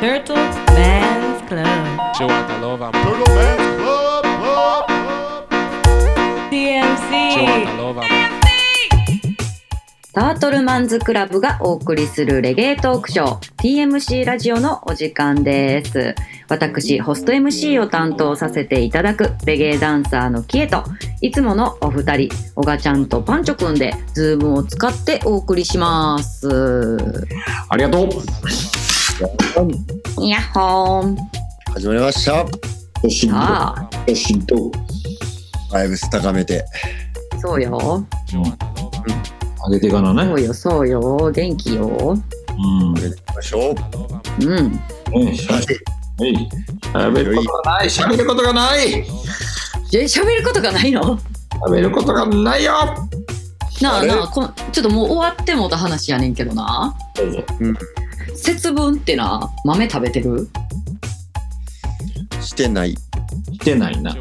Turtle Man's Club Joanna Lova, Turtle Man's Club, Club, Club. TMC Joanna Lova, タートルマンズクラブがお送りするレゲエトークショー TMC ラジオのお時間です。私、ホスト MC を担当させていただくレゲエダンサーのキエと、いつものお二人、オガちゃんとパンチョくんで、ズームを使ってお送りします。ありがとう。やっほーん。始まりました。よしあ、よしんと。バイブス高めて。そうよ。上げてからね。そうよ、そうよ。元気よ。うん。上げていきましょう。うん。ねしゃべはい。喋ることがない。喋ることがない。え、喋ることがないの？喋ることがないよ。なああれ？なあこんちょっともう終わってもうた話やねんけどなどうぞ。節分ってな豆食べてる？してない。してないな。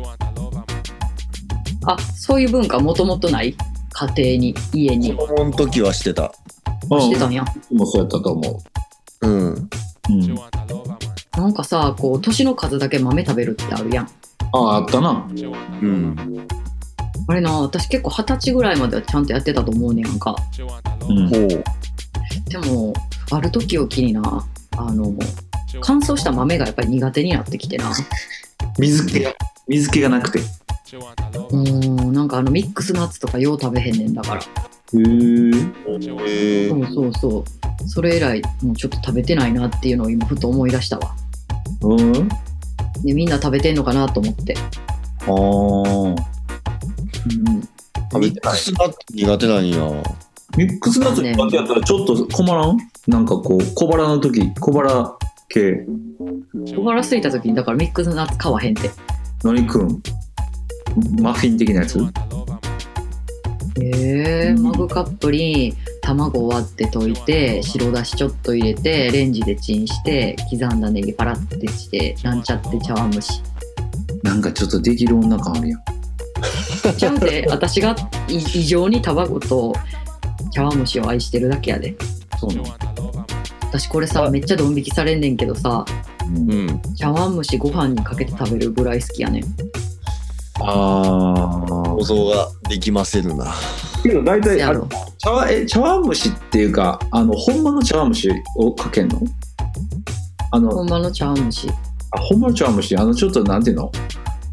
あそういう文化もともとない？家庭に家に子供の時はしてた。してたんやうん。もうそうやったと思うん。う。うん。Joanna Lova, なんかさこう年の数だけ豆食べるってあるやんああ、あったな。うん。あれな私結構二十歳ぐらいまではちゃんとやってたと思うねやんかうん。ほう。でもある時を機になあの乾燥した豆がやっぱり苦手になってきてな水気が、水気がなくて。うんなんかあのミックスナッツとかよう食べへんねんだからえ。えそー、うそうそうそれ以来もうちょっと食べてないなっていうのを今ふと思い出したわうん。でみんな食べてんのかなと思って、ああ。うん。ミックスナッツ苦手なんや。ミックスナッツ苦手やったらちょっと困らん？なんかこう、小腹の時、小腹系。小腹空いた時にだからミックスナッツ買わへんって。何くん？マフィン的なやつ？へえマグカップに卵割って溶いて白だしちょっと入れてレンジでチンして刻んだネギパラってしてなんちゃって茶碗蒸し。なんかちょっとできる女感あるやん。ちゃうで私がい異常に卵と茶碗蒸しを愛してるだけやで。そうなの私これさめっちゃドン引きされんねんけどさうんうん。茶碗蒸しご飯にかけて食べるぐらい好きやねんあ想像ができませんな。あ。けど大体あ茶碗え茶碗蒸しっていうかあのほんまの茶碗蒸しをかけんの？あのほんまの茶碗蒸しあほんまの茶碗蒸し？あのちょっとなんていうの？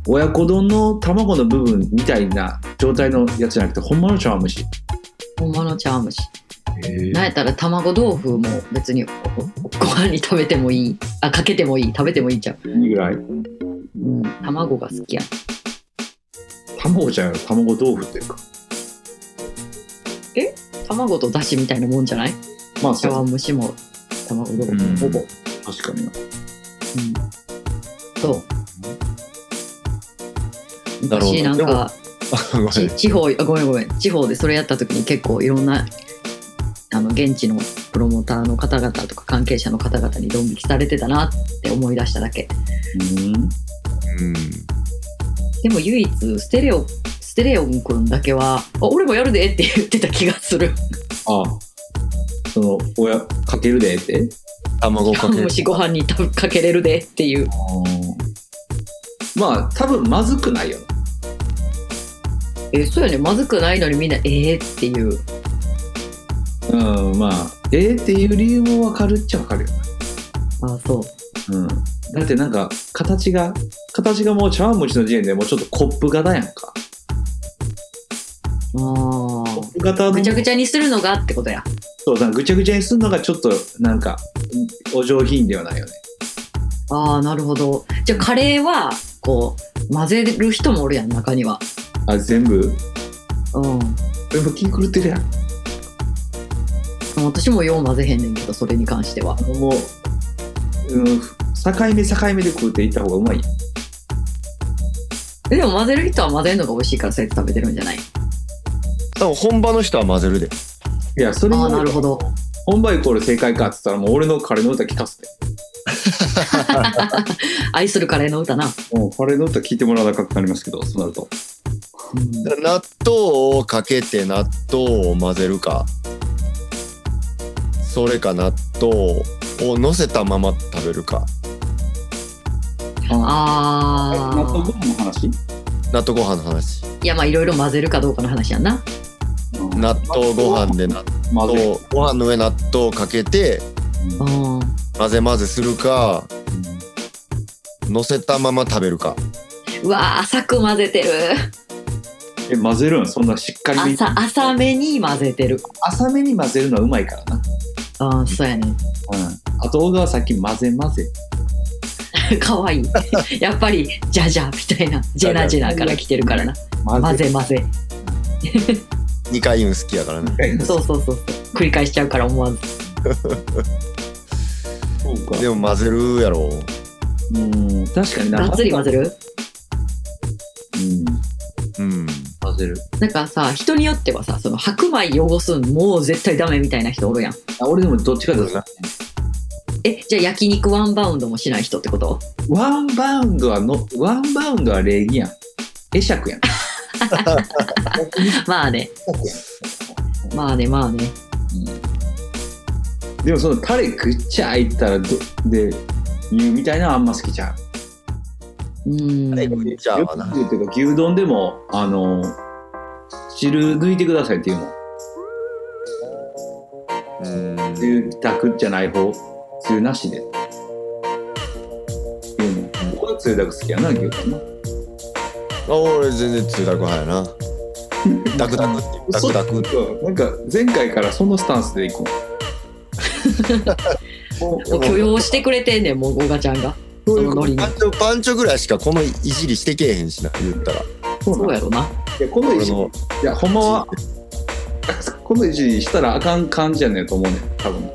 親子丼の卵の部分みたいな状態のやつじゃなくてほんまの茶碗蒸し。ほんまの茶碗蒸しへなんやったら卵豆腐も別におご飯に食べてもいい。あかけてもいい。食べてもいいじゃん、いいぐらい。うん、卵が好きや卵じゃん卵豆腐っていうか。卵とだしみたいなもんじゃない？まあ茶碗蒸しも卵豆腐うん。もほぼ、確かにな。うん、そう。昔なんか地方あごめんごめん。地方でそれやった時に結構いろんなあの現地のプロモーターの方々とか関係者の方々にドン引きされてたなって思い出しただけうん。うん。でも唯一ステレオステレオン君だけは「あ俺もやるで」って言ってた気がするああ。その親かけるでって？卵かける蒸。しご飯にたかけれるでっていうまあ多分まずくないよね。えそうやねまずくないのにみんな「ええっていううんまあええっていう理由もわかるっちゃわかるよあそうな。うん。だってなんか形が形がもう茶碗蒸しの時点でもうちょっとコップ型やんか。あコップ型のぐちゃぐちゃにするのがってことやそうだぐちゃぐちゃにするのがちょっとなんかお上品ではないよね。ああなるほどじゃあカレーはこう混ぜる人もおるやん中にはあ全部？うん全部気狂ってるやん。私もよう混ぜへんねんけどそれに関してはもう、うん、境目境目で食うていった方がうまい。えでも混ぜる人は混ぜるのが美味しいからそうやって食べてるんじゃない？多分本場の人は混ぜるで。いやそれああもなるほど本場イコール正解かっつったらもう俺のカレーの歌聞かせて。愛するカレーの歌な、もうカレーの歌聞いてもらわなかったなりますけど、そうなると。うん納豆をかけて納豆を混ぜるか。それか納豆を乗せたまま食べるか。あ納豆ごあ飯の話？納豆ご飯の話。いやまあいろいろ混ぜるかどうかの話やんな。うん納豆ご飯で納豆ご飯の上納豆をかけてうん。混ぜ混ぜするか乗せたまま食べるか。うわー浅く混ぜてる。え混ぜるん？そんなしっかり。浅浅めに混ぜてる。浅めに混ぜるのはうまいからなああそうやね。うん。あと小川さっき混ぜ混ぜ。かわいい。やっぱりじゃじゃみたいな。ジェナジェナから来てるからな。混混ぜ混ぜ。2回言うん好きやからね。そうそうそう繰り返しちゃうから思わず。でも混ぜるやろ。うん。確かにながっつり混ぜる？なんかさ人によってはさその白米汚すんもう絶対ダメみたいな人おるやん。あ俺でもどっちかというとえじゃあ焼肉ワンバウンドもしない人ってこと？ワンバウンドはのワンバウンドは礼儀やん。会釈やん。まあね。まあねまあね。でもそのタレぐっちゃ入ったらどで言うみたいなのあんま好きちゃう。うーんあれじゃあよく言うていうか牛丼でもあの汁抜いてくださいっていうの。うん。つゆたくじゃない方つゆなしで。っていうの僕はつゆだく好きやな牛丼なあ俺全然つゆだく派やな。ダクダク。ってダク。ダクそうなんか前回からそのスタンスでいこう。も うもう許容してくれてんねんもうゴガちゃんが。そのノリに。パンチョパンチョぐらいしかこのいじりしてけえへんしな言ったらそうなそうやろな。いやこのいじり俺のいやほんまは？このいじりしたらあかん感じやねんと思うねん多分。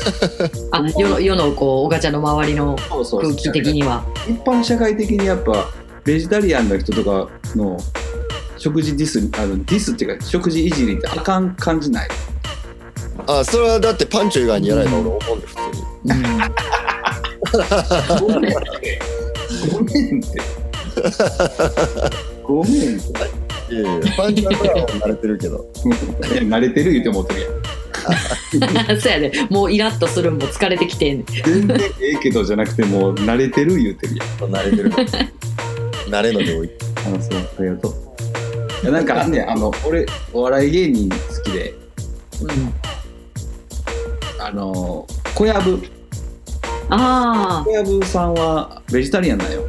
あ世の世のこうオガちゃんの周りのそうそう空気的には。一般社会的にやっぱベジタリアンの人とかの食事ディスあのディスっていうか食事いじりってあかん感じない。あそれはだってパンチョ以外にやられたら俺思うんで普通に。うん。ごめんってごめんって ごめん。いやいやパンチは慣れてるけど。いや慣れてる言うてもってるやん。そうやでもうイラッとするんも疲れてきてんねん。全然ええけどじゃなくてもう慣れてる言うてるやん。慣れてる慣れの領域。あのそうありがとう。いやなんかねんあの俺お笑い芸人好きで。うん。あの小籔。あ小籔さんはベジタリアンなんよ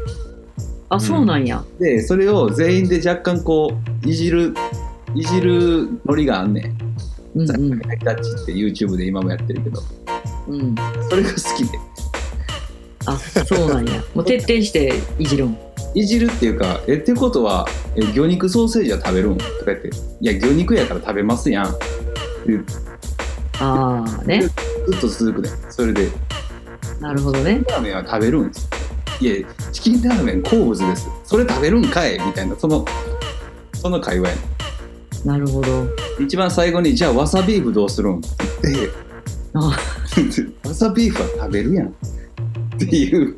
ああそうなんや。でそれを全員で若干こういじるいじるノリがあんねん。うんザッうんクハイタッチって YouTube で今もやってるけど。うん。それが好きで。あそうなんや。もう徹底していじるん。いじるっていうかえってことはえ魚肉ソーセージは食べるん？とか言って。いや魚肉やから食べますやん。ってああね。ずっと続くねん。それで。なるほどね。ラーメンは食べるんですいやチキンラーメン好物です。それ食べるんかい？みたいなそのその会話やねなるほど。ん一番最後にじゃあわさビーフどうするん？って言って。あ。わさビーフは食べるやん。っていう。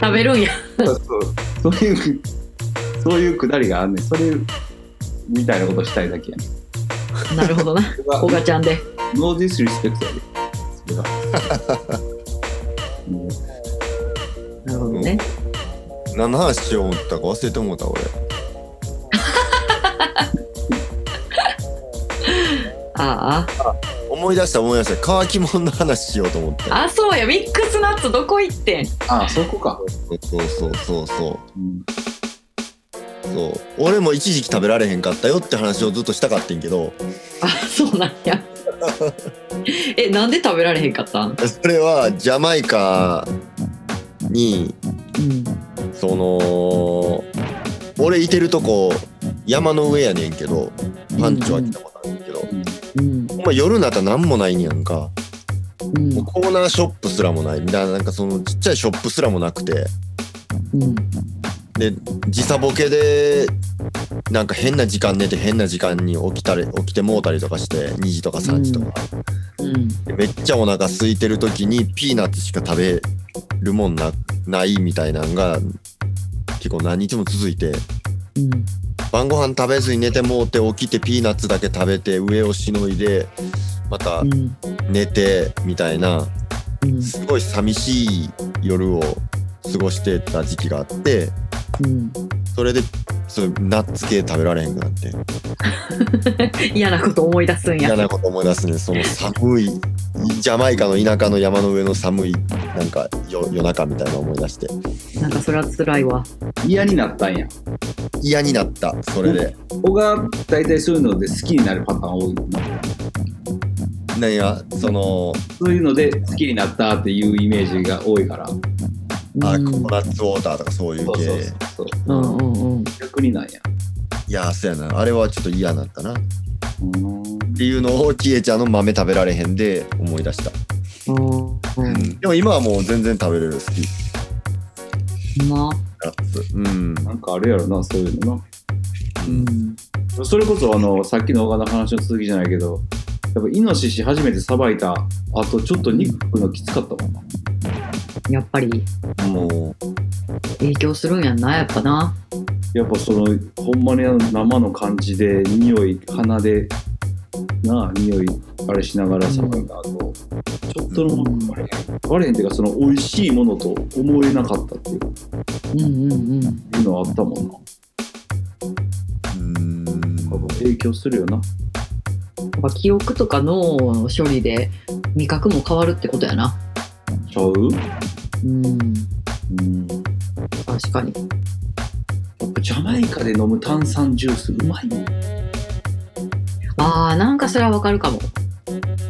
食べるんや。そうそう。そういうそういうくだりがあんねん。それみたいなことしたいだけやねん。なるほどな。それは。オガちゃんで。 no disrespect やで 何の話しよう思ったか忘れてもうた俺。ああ。思い出した思い出した。乾き物の話しようと思って。あそうや。ミックスナッツどこ行ってん？ああそこか、そうそうそうそう。うん。そう。俺も一時期食べられへんかったよって話をずっとしたかってんけど。あそうなんや。えなんで食べられへんかったん？それはジャマイカにうんその俺いてるとこ山の上やねんけどパンチは来たことあるんだけど、うん。ほんま夜になったら何もないんやんか、うん。コーナーショップすらもないみたいななんかそのちっちゃいショップすらもなくて。うん。で時差ボケでなんか変な時間寝て変な時間に起きたり起きてもうたりとかして2時とか3時とか、うん。でめっちゃお腹空いてる時にピーナッツしか食べるもんなないみたいなんが結構何日も続いて。うん。晩ご飯食べずに寝てもうて起きてピーナッツだけ食べて上をしのいでまたうん。寝てみたいな。すごい寂しい夜を過ごしてた時期があってうん。それでそナッツ系食べられへんくなって。嫌なこと思い出すんや。嫌なこと思い出すね。その寒いジャマイカの田舎の山の上の寒いなんか夜夜中みたいなの思い出して。なんかそれは辛いわ。嫌になったんや。嫌になったそれで。僕が大体そういうので好きになるパターン多い何やそのそういうので好きになったっていうイメージが多いから。うんあココナッツウォーターとかそういう系。そうそうそうう。んうんうん。逆になんや。いやそうやな。あれはちょっと嫌だったな。っうん。ていうのをキエちゃんの豆食べられへんで思い出した、うん。でも今はもう全然食べれる好きまあ。ナッツ。うん。なんかあるやろなそういうのな。うん。それこそあのさっきの小川の話の続きじゃないけどやっぱイノシシ初めてさばいたあとちょっと肉食うのきつかったもんなやっぱり。も影響するんやんなやっぱな。やっぱそのほんまにあの生の感じで匂い鼻でなあ匂いあれしながらさばいた後、ちょっとのもの割れへん割れへんっていうかその美味しいものと思えなかったっていう。うんうんうん。いうのはあったもんな。ううん影響するよな。やっぱ記憶とか脳の処理で味覚も変わるってことやな。ちゃう？うん。うん。確かに。やっぱジャマイカで飲む炭酸ジュースうまいもんあーなんかそれはわかるかも。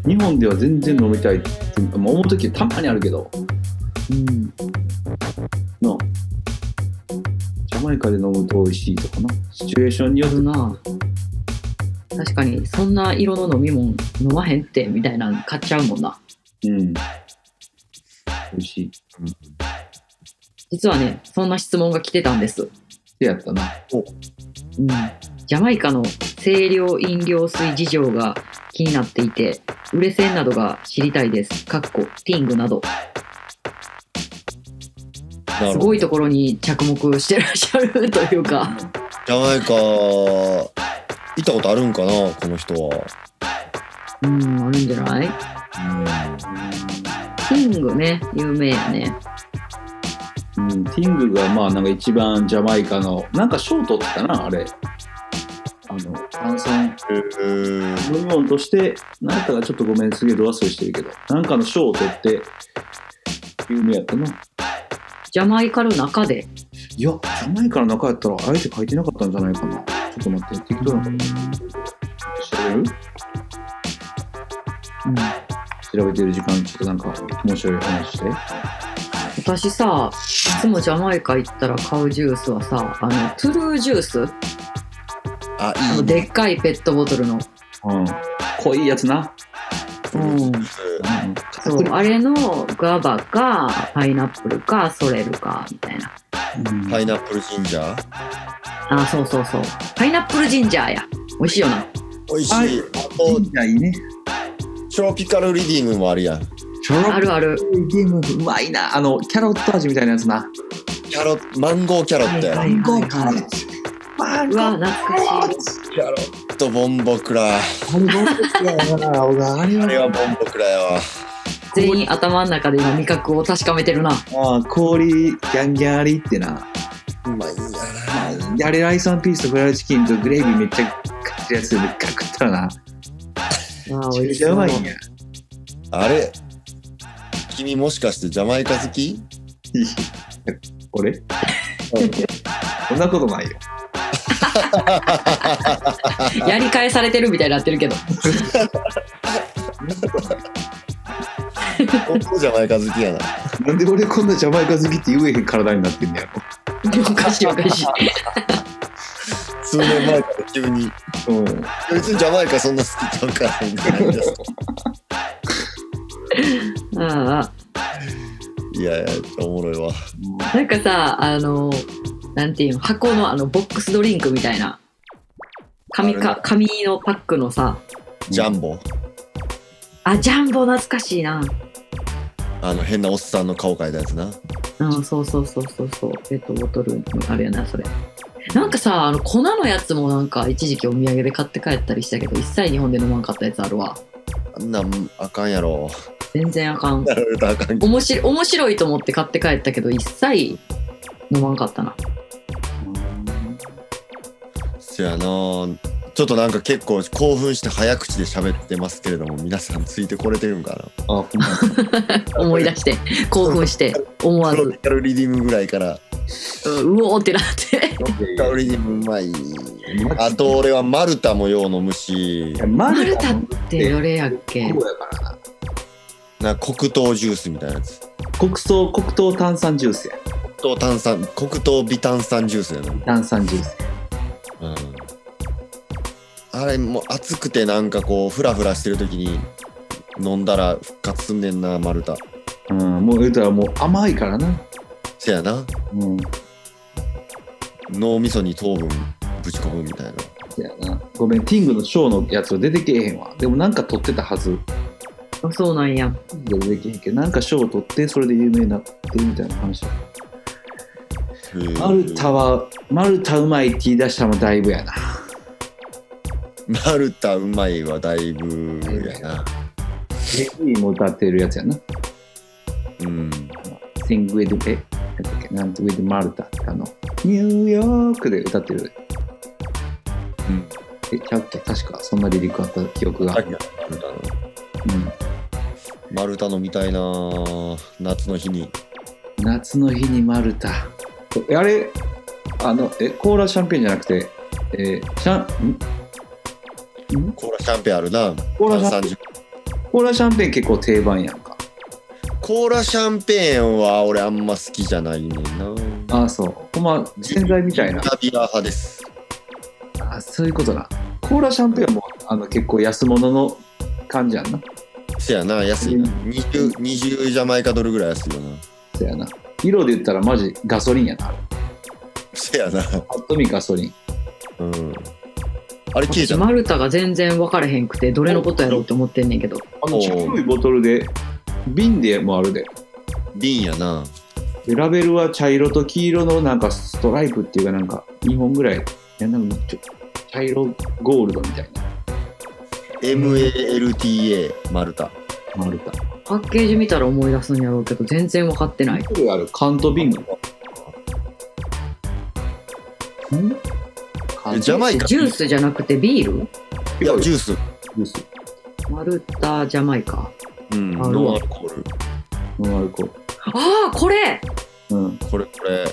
日本では全然飲みたいってまあ思う時たまにあるけど。うん。なあ。ジャマイカで飲むと美味しいとかな。シチュエーションによるな確かにそんな色の飲み物飲まへんってみたいなの買っちゃうもんな。うん美味しい。実はねそんな質問が来てたんです。でやったな。うん、ジャマイカの清涼飲料水事情が気になっていて、売れ線などが知りたいです。かっこ、ティングなど。すごいところに着目してらっしゃるというか。ジャマイカ行ったことあるんかなこの人は。うん、あるんじゃない？ティングね、有名やね。うん、ティングがまあなんか一番ジャマイカのなんか賞取ってたなあれ。あの炭酸うん飲み物として何やったかちょっとごめんすげえど忘れしてるけどなんかの賞を取って有名やったな。ジャマイカの中で。いやジャマイカの中やったらあえて書いてなかったんじゃないかな。ちょっと待って適当なこと。調べる？うん、調べてる時間ちょっとなんか面白い話して私さ、いつもジャマイカ行ったら買うジュースはさ、あの、トゥルージュース？ああの、いいねでっかいペットボトルの。うん濃いやつなうん。うんそう、あれのガバか、パイナップルか、ソレルか、みたいな。うんパイナップルジンジャー？あ、そうそうそう。パイナップルジンジャーや。美味しいよな。美味しい、はいあといやいいねトロピカルリディングもあるやん。チョロあるある。ゲームうまいな。あのキャロット味みたいなやつな。キャロマンゴーキャロットや。ろ、はいはいはいはい。マンうわ、懐かしい。キャロットボンボクラ。あれボンボクラやな俺あれあれはボンボクラやわ。全員頭の中で今味覚を確かめてるな。ああ氷ギャンギャンありってな。うまいんやな。であれライスワンピースとフライドチキンとグレービーめっちゃかってるやつでめっちゃ食ったらなめっち。ゃうまいんやあれ？君もしかしてジャマイカ好き？俺 そんなことないよ。やり返されてるみたいになってるけど。本当ジャマイカ好きやな。なんで俺こんなジャマイカ好きって言えへん体になってんねやおかしいおかしい。数年前から急にろうん別にジャマイカそんな好きちゃうからみたいなああ。いやいやおもろいわなんかさ、あの、なんていうの、箱のあのボックスドリンクみたいな。紙か紙のパックのさ、ジャンボあ、ジャンボ懐かしいな。あの変なおっさんの顔描いたやつなうん、そうそうそうそうそう。ペットボトルにあるよな、それ。なんかさ、あの粉のやつもなんか一時期お土産で買って帰ったりしたけど、一切日本で飲まんかったやつあるわ。あんなんあかんやろ。全然あかん。マルタあかん面白い面白いと思って買って帰ったけど一切飲まんかったな。そやな。ちょっとなんか結構興奮して早口で喋ってますけれども皆さんついてこれてるんかあ、ほんま 思い出して興奮して思わず。ピカルリディムぐらいからうおーってなってプロピカルリディムうまいあと俺はマルタもよう飲むしマルタってどれやっけ？な。な黒糖ジュースみたいなやつ黒糖、黒糖炭酸ジュースや。黒糖炭酸黒糖微炭酸ジュースやな炭酸ジュース。うんあれもう暑くてなんかこうフラフラしてる時に飲んだら復活すんねんなマルタうん、もう言うたらもう甘いからな。せやなうん。脳みそに糖分ぶち込むみたいなそやな。ごめん、ティングのショーのやつは出てけえへんわ。でもなんか撮ってたはず。あそうなんや出てけへんけど、なんか賞を取って、それで有名になってみたいな話。マルタは、マルタうまいって言い出したのもだいぶやな。マルタうまいはだいぶやなレギーも歌ってるやつやな。うん。Sing with, え、なんだっけ、なんと with マルタってあの、ニューヨークで歌ってる。うん。え、ちゃうっけ確かそんなリリックあった記憶が。さっきのマルタの。うんマルタ飲みたいな夏の日に。夏の日にマルタ。えあれ、あの、え、コーラシャンペーンじゃなくて、えーシャン、ん？コーラシャンペーンあるな。コーラシャン炭酸コーラシャンペーン結構定番やんか。コーラシャンペーンは俺あんま好きじゃないねんな。ああ、そう。ほんま、洗剤みたいな。ビア派です。あそういうことな。コーラシャンペーンもあの結構安物の感じやんな。せやな、安いな。20、20ジャマイカドルぐらい安いよな。そやな。色で言ったらマジガソリンやな。せやな。ぱっと見ガソリン。うん。あれ消え私たマルタが全然分かれへんくてどれのことやろうって思ってんねんけどあの、ちっこいボトルで、瓶でもあるで。瓶やな。でラベルは茶色と黄色のなんかストライプっていうかなんか2本ぐらい。いや、なんかちょ茶色ゴールドみたいな。MALTA マルタ。マルタ。パッケージ見たら思い出すんやろうけど全然分かってないあるカントビング。んジャマイカ？ジュースじゃなくてビール？いや、ジュース。ジュース。マルタジャマイカうん。ノンアルコール。ノンアルコール。ああこれうん。これ、これ。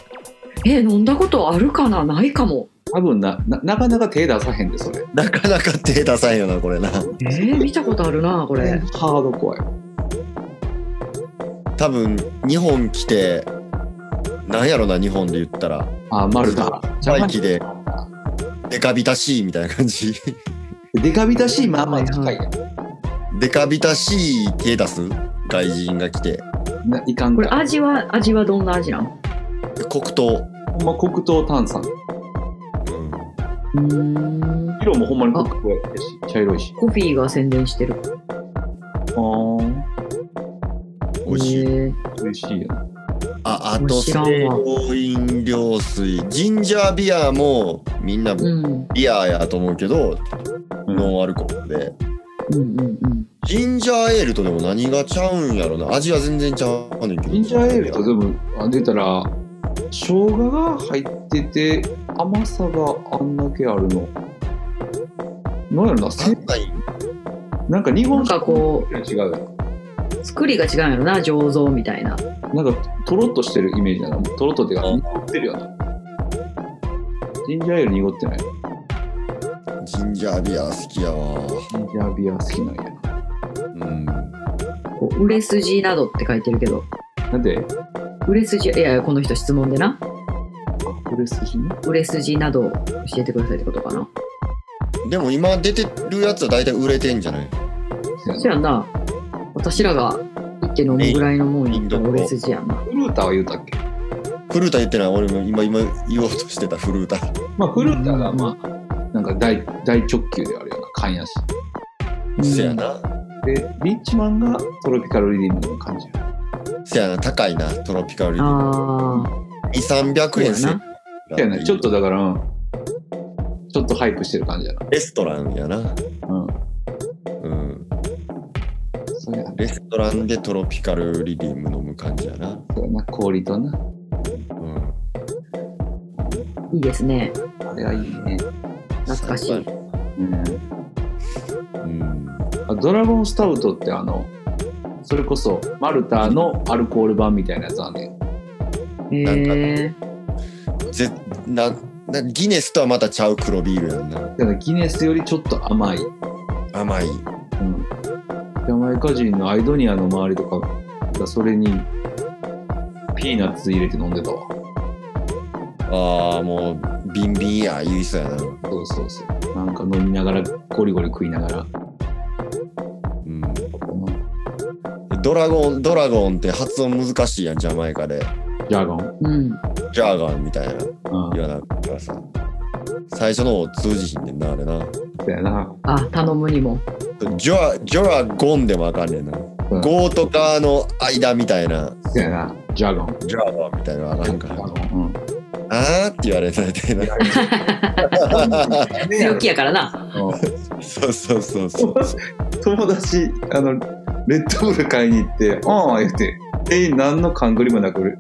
え飲んだことあるかな？ないかも多分なな、なかなか手出さへんで、それ。なかなか手出さんよな、これな。えー、見たことあるなこれハードコアや。多分、日本来て、なんやろな、日本で言ったら。あ、マルタ。ジャマイバイキで、デカビタ C みたいな感じ。カ。デカビタ C まあまあ高いやデカビタ C 手出す？外人が来て。いかんこれか。味は味はどんな味なん黒糖。ほんま黒糖炭酸。うん。うーん色もほんまに黒糖やし、茶色いし。コフィーが宣伝してるあー、美味しい。えー美味しいよな。あ、あと、清飲料水。ジンジャービアもみんなうんビアやと思うけど、うんノンアルコールで。うんうんうんジンジャーエールとでも何がちゃうんやろな。味は全然ちゃうねんけど。ジンジャーエールとでも、あ出たら、生姜が入ってて、甘さがあんだけあるの。なんやろな、せなんない？なんか日本なんかこう違うよ。作りが違うんやろな醸造みたいななんか、とろっとしてるイメージだな。とろっとっていうか、うん濁ってるよな。ジンジャーエール濁ってない？ジンジャービア好きやわ。ジンジャービア好きなんや。うん。こう売れ筋などって書いてるけど。なんで、売れ筋いやいやこの人質問でな。売れ筋？ね。売れ筋など教えてくださいってことかな。でも今出てるやつは大体売れてんじゃない？そやんな。私らが行って飲むぐらいのもんやったら売れ筋やんな。フルーターは言うたっけ？フルータ言ってない。俺も今今言おうとしてた。フルータまあ、フルーターが、まあ、なんか大大直球であるような缶やし。せやなで、リッチマンがトロピカルリディムの感じや。せやな高いなトロピカルリあ2300円せそうやせやね、ちょっとだから、うんちょっとハイプしてる感じやな。レストランやなうん。うん。レストランでトロピカルリリウム飲む感じやな。そうやな氷とな。うん。いいですね。あれはいいね。懐かしい。うん。うん。あドラゴンスタウトってあの、それこそマルタのアルコール版みたいなやつあんねん。へえ。ぜななギネスとはまたちゃう黒ビールやんな。だからギネスよりちょっと甘い。甘い。うん。ジャマイカ人のアイドニアの周りとかがそれにピーナッツ入れて飲んでたわ。ああ、もう、ビンビンや、言いそうやな。そうそうそう。なんか飲みながらゴリゴリ食いながら。うん。ドラゴン、ドラゴンって発音難しいやん、ジャマイカで。ジャーゴン。うん。ジャーガンみたいなうん。言わなからさ。最初の方通じひんねんな、あれな。そうやな。あ、頼むにも。ジョア、ジョアゴンでもあかんねんな。うんゴーとかの間みたいな、そうやな。ジャーゴン。ジャーガンみたいなのあかんから。うん。あーって言われたみたいな。強気やからな。そうそうそうそう。友達、あの、レッドブル買いに行って、ああ、言って、店員何の勘繰りもなく、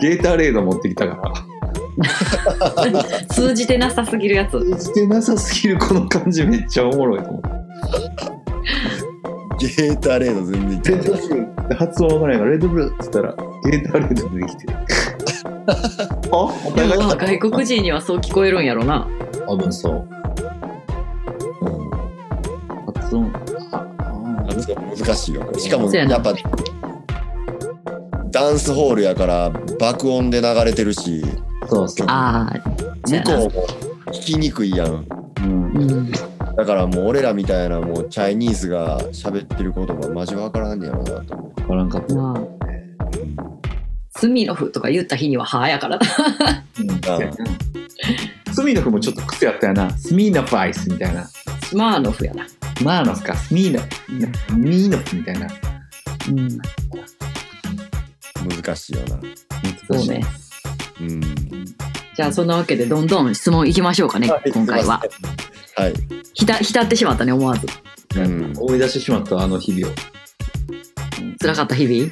ゲーターレード持ってきたから、通じてなさすぎるやつ。通じてなさすぎるこの感じめっちゃおもろいと思って。ゲータレード全然いけない発音わからないから、レッドブルって言ったら、ゲーターレード出てきて。でもまあ外国人にはそう聞こえるんやろな。多分そう。発音、難しいよ。しかもやっぱダンスホールやから爆音で流れてるし、そうそう。ああ。向こうも聞きにくいやん。うんう。ん。だからもう俺らみたいなもうチャイニーズが喋ってる言葉マジわからんねやろなと思う。わからんかった。まあ。スミノフとか言った日にははやからな。スミノフもちょっと癖あったよな。スミーノフアイスみたいな。スマーノフやな。マーノフか、スミーノフ、ミーノフみたいな。うん。難しいよな。そうね。うん。じゃあそんなわけでどんどん質問いきましょうかね、今回は。。はい。ひた浸ってしまったね思わずうん。思い出してしまったあの日々を。辛かった日々？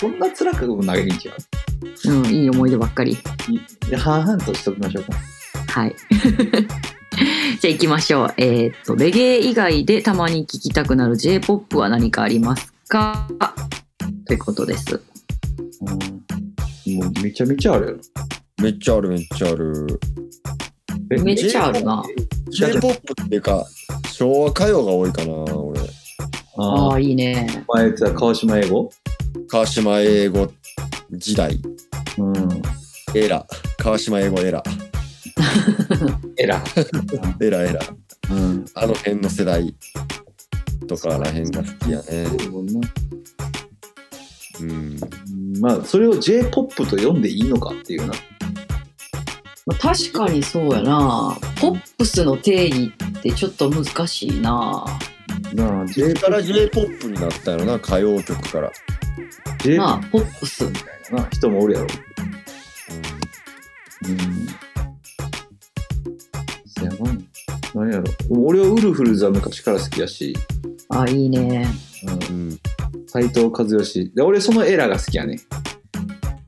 こんな辛くも投げにんちゃううんいい思い出ばっかり。半々としときましょうか。はい。じゃあ行きましょう。えーっとレゲエ以外でたまに聴きたくなる J-POP は何かありますか？ということです。うん、もうめちゃめちゃあるよ。めっちゃあるめっちゃある。えめっちゃあるな。J-POP っていうか、昭和歌謡が多いかな、俺。あああいいね。前言ってた川島英語？川島英語時代、うん。エラ。川島英語エラ。エラ。エラエラ。うん。あの辺の世代とから辺が好きやね。うん。まあ、それを J-POP と読んでいいのかっていうな。まあ確かにそうやなポップスの定義ってちょっと難しいななあ、そ J れから J-POP になったよな、歌謡曲から。J まあポップスな人もおるやろ。うん。そやな。何やろ。俺はウルフルズは昔から好きやし、あいいねうんうん。斎藤和義。で、俺そのエラが好きやね。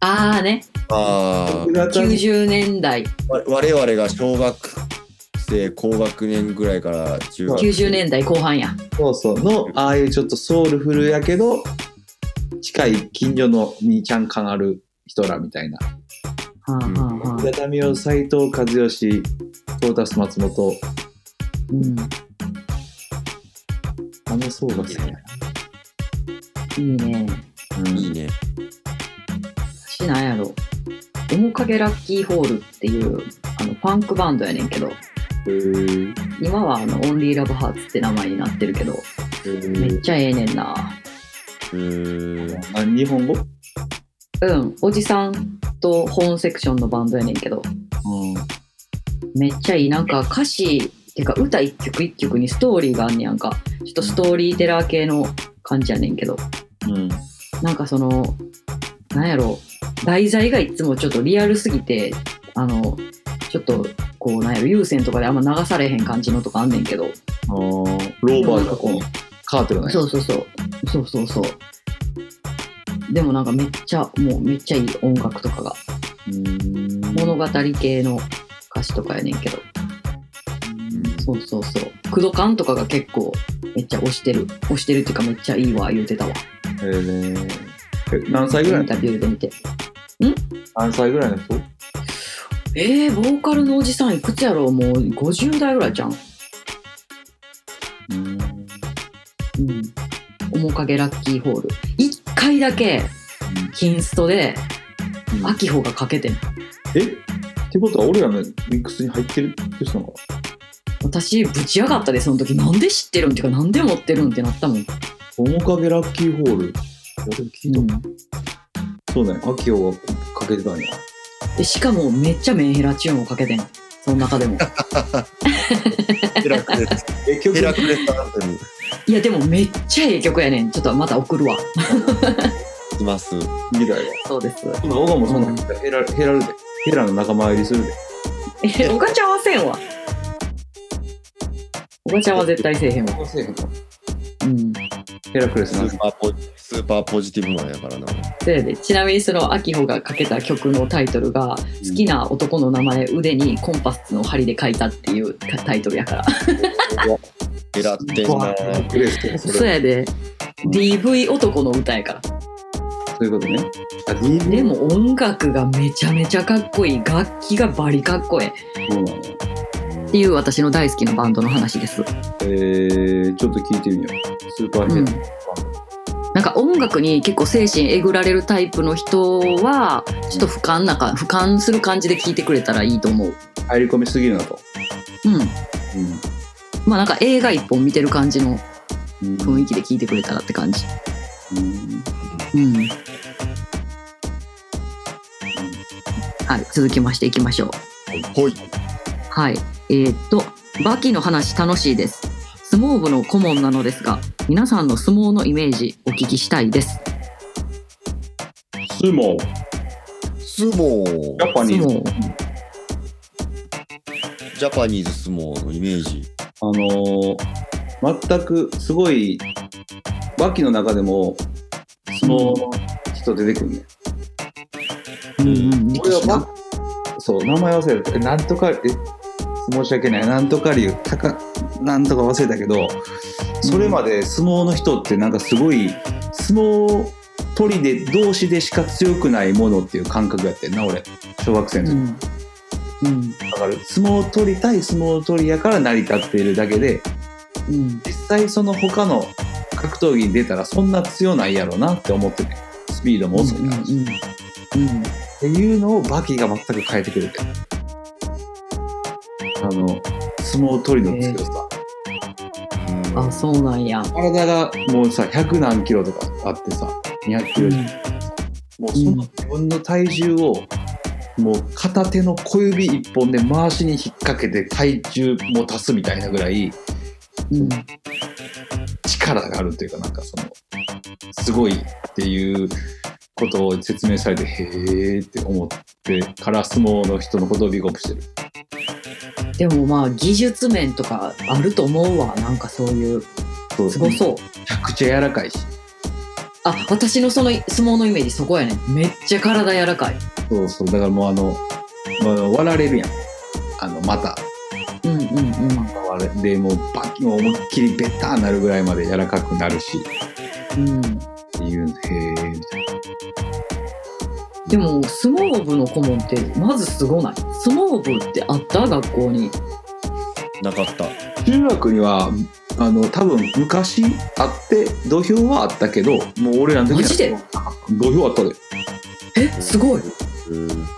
ああねああ、90年代わ我々が小学生、高学年ぐらいから中学90年代後半や。そうそう。の、ああいうちょっとソウルフルやけど、近い近所の兄ちゃん感ある人らみたいな。はあはあはあ。平田美桜、斎藤和義、トータス松本、うん。あの層が好きやな。いいね。うん。いいね。私なんやろ。面影ラッキーホールっていうあのファンクバンドやねんけど今はあのオンリーラブハーツって名前になってるけどめっちゃええねんな。うーん。あ日本語？うん。おじさんと本セクションのバンドやねんけど。めっちゃいい。なんか歌詞てか歌一曲一曲にストーリーがあんねやんか。ちょっとストーリーテラー系の感じやねんけど。うん。なんかそのなんやろ。題材がいつもちょっとリアルすぎてあのちょっとこうなんやろ有線とかであんま流されへん感じのとかあんねんけどあーローバーとか。カーテルないそうそうそう。そうそうそう。でもなんかめっちゃ、もうめっちゃいい音楽とかが。うーん物語系の歌詞とかやねんけど。そうそうそう。クドカンとかが結構めっちゃ推してる。推してるっていうかめっちゃいいわ言うてたわ。え何歳ぐらいインタビューで見て。何歳ぐらいの人えー、ボーカルのおじさんいくつやろう？もう50代ぐらいじゃん。う？んうん。面影ラッキーホール。一回だけ、キンストで、うん秋穂がかけてん。え？ってことは俺らのミックスに入ってるって人なのか私、ぶち上がったで、その時。なんで知ってるんっていうか、なんで持ってるんってなったもん。面影ラッキーホール俺聞いた、うんそうね秋代がかけてたんやでしかも、めっちゃメンヘラチューンをかけてん。その中でも。ヘラクレス。ヘラクレスアンセム。いや、でもめっちゃええ曲やねん。ちょっとまた送るわ。います。未来はそうです。今小川もそんなヘラヘラるでヘラの仲間入りするでえ、おかちゃんはせんわ。おかちゃんは絶対せえへんわ。うん。ヘラクレススなんーパーポスーパーポジティブマンやからな。そやで。ちなみにその秋穂がかけた曲のタイトルが「好きな男の名前腕にコンパスの針で書いた」っていうタタイトルやから。ヘラってんな。ヘラクレスそれそやで DV 男の歌やから。そういうことね。あ DV でも音楽がめちゃめちゃかっこいい。楽器がバリかっこええ。そうなのっていう私の大好きなバンドの話です。えー、ちょっと聞いてみよう。スーパーヘうん。ラ、なんか音楽に結構精神えぐられるタイプの人はちょっと俯瞰なんか俯瞰する感じで聞いてくれたらいいと思う。入り込みすぎるなと。うん。うまあなんか映画一本見てる感じのん。雰囲気で聞いてくれたらって感じ。うん。うん。はい続きましていきましょう。ほい。はいえーっとバキの話楽しいです。相撲部の顧問なのですが皆さんの相撲のイメージお聞きしたいです。相撲。相撲。ジャパニーズ。相撲。ジャパニーズ相撲のイメージ。あのー全くすごいバキの中でも相撲の人出てくるね、うんうん。力士な俺はバそう名前忘れた。えなんとかえ申し訳ない。なんとか竜たかなんとか忘れたけどそれまで相撲の人ってなんかすごい相撲取りで同士でしか強くないものっていう感覚やってんな俺。小学生の時、うん。うん。だから相撲を取りたい相撲取りやから成り立っているだけでうん。実際その他の格闘技に出たらそんな強ないやろうなって思ってて。スピードも遅いから、っうんうんていうのをバキが全く変えてくれてあの相撲取りの強さ、うんあそうなんや。体がもうさ100何キロとかあってさ200キロじゃん。もうその自分の体重をもう片手の小指一本で回しに引っ掛けて体重も足すみたいなぐらいうん。力があるっていうかなんかそのすごいっていうことを説明されてへーって思ってから相撲の人のことをビッグアップしてるでもまあ技術面とかあると思うわ。なんかそういう。そうすごそう。めちゃくちゃ柔らかいし。あ私のその相撲のイメージそこやね。んめっちゃ体柔らかい。そうそう。だからもうあの、まあ、割られるやん。あのまたうんうんうん。割れでもうバキもう思いっきりベターなるぐらいまで柔らかくなるし。うん。っていうへーみたいでも相撲部の顧問ってまずすごない。相撲部ってあった？学校に。なかった。な中学にはあの多分昔あって土俵はあったけどもう俺らの時マジで？は土俵あったで。えすごい。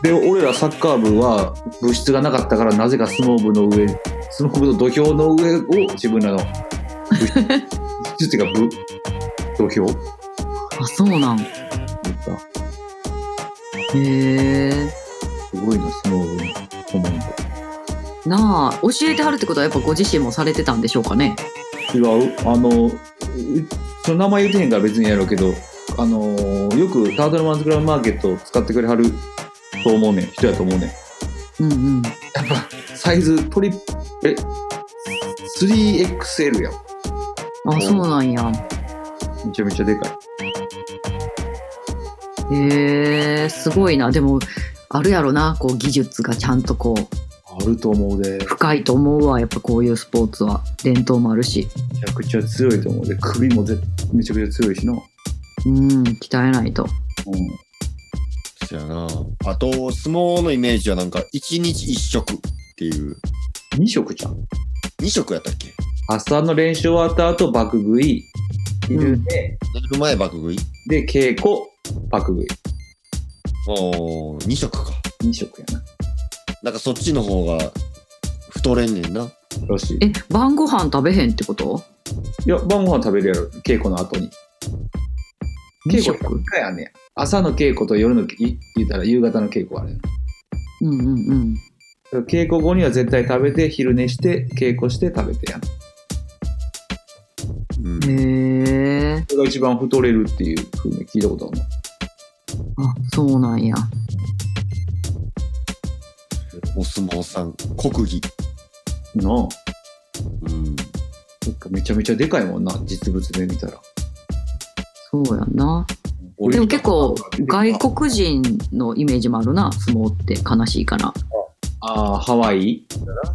で俺らサッカー部は部室がなかったからなぜか相撲部の上相撲部の土俵の上を自分らの部室 部室っていうか部土俵。あそうなんへえすごいな相撲部の顧問なあ教えてはるってことはやっぱご自身もされてたんでしょうかね？違う。あのうその名前言ってへんから別にやろうけどあのよくタートルマンズクラブマーケットを使ってくれはると思うねん。人やと思うねん。うんうん。やっぱサイズトリえ 3XL やん。あ、そうなんや。めちゃめちゃでかい。へえ、すごいな。でも、あるやろな、こう技術がちゃんとこう、あると思うで。深いと思うわ。やっぱこういうスポーツは。伝統もあるし。めちゃくちゃ強いと思うで。首もぜめちゃくちゃ強いしな。うん、鍛えないと。うん。そやな。あと、相撲のイメージはなんか、一日一食っていう、2食じゃん。二食やったっけ？朝の練習終わった後、爆食い。昼で、寝る前爆食いで、稽古、爆食い。おー、二食か。2食やな。なんかそっちの方が太れんねんな。らしい。え、晩ご飯食べへんってこと？いや、晩ご飯食べるやろ。稽古の後に。二稽古食1回あんねや。朝の稽古と夜の、い言ったら夕方の稽古あるやん。うんうんうん。稽古後には絶対食べて、昼寝して、稽古して食べてやん。うん。へえ。それが一番太れるっていうふうに聞いたことあるの。あ、そうなんや。お相撲さん、国技。なあ。うん。かめちゃめちゃでかいもんな、実物で見たら。そうやな。俺でも結構外国人のイメージもあるな、相撲って悲しいかな。ああ、ハワイ？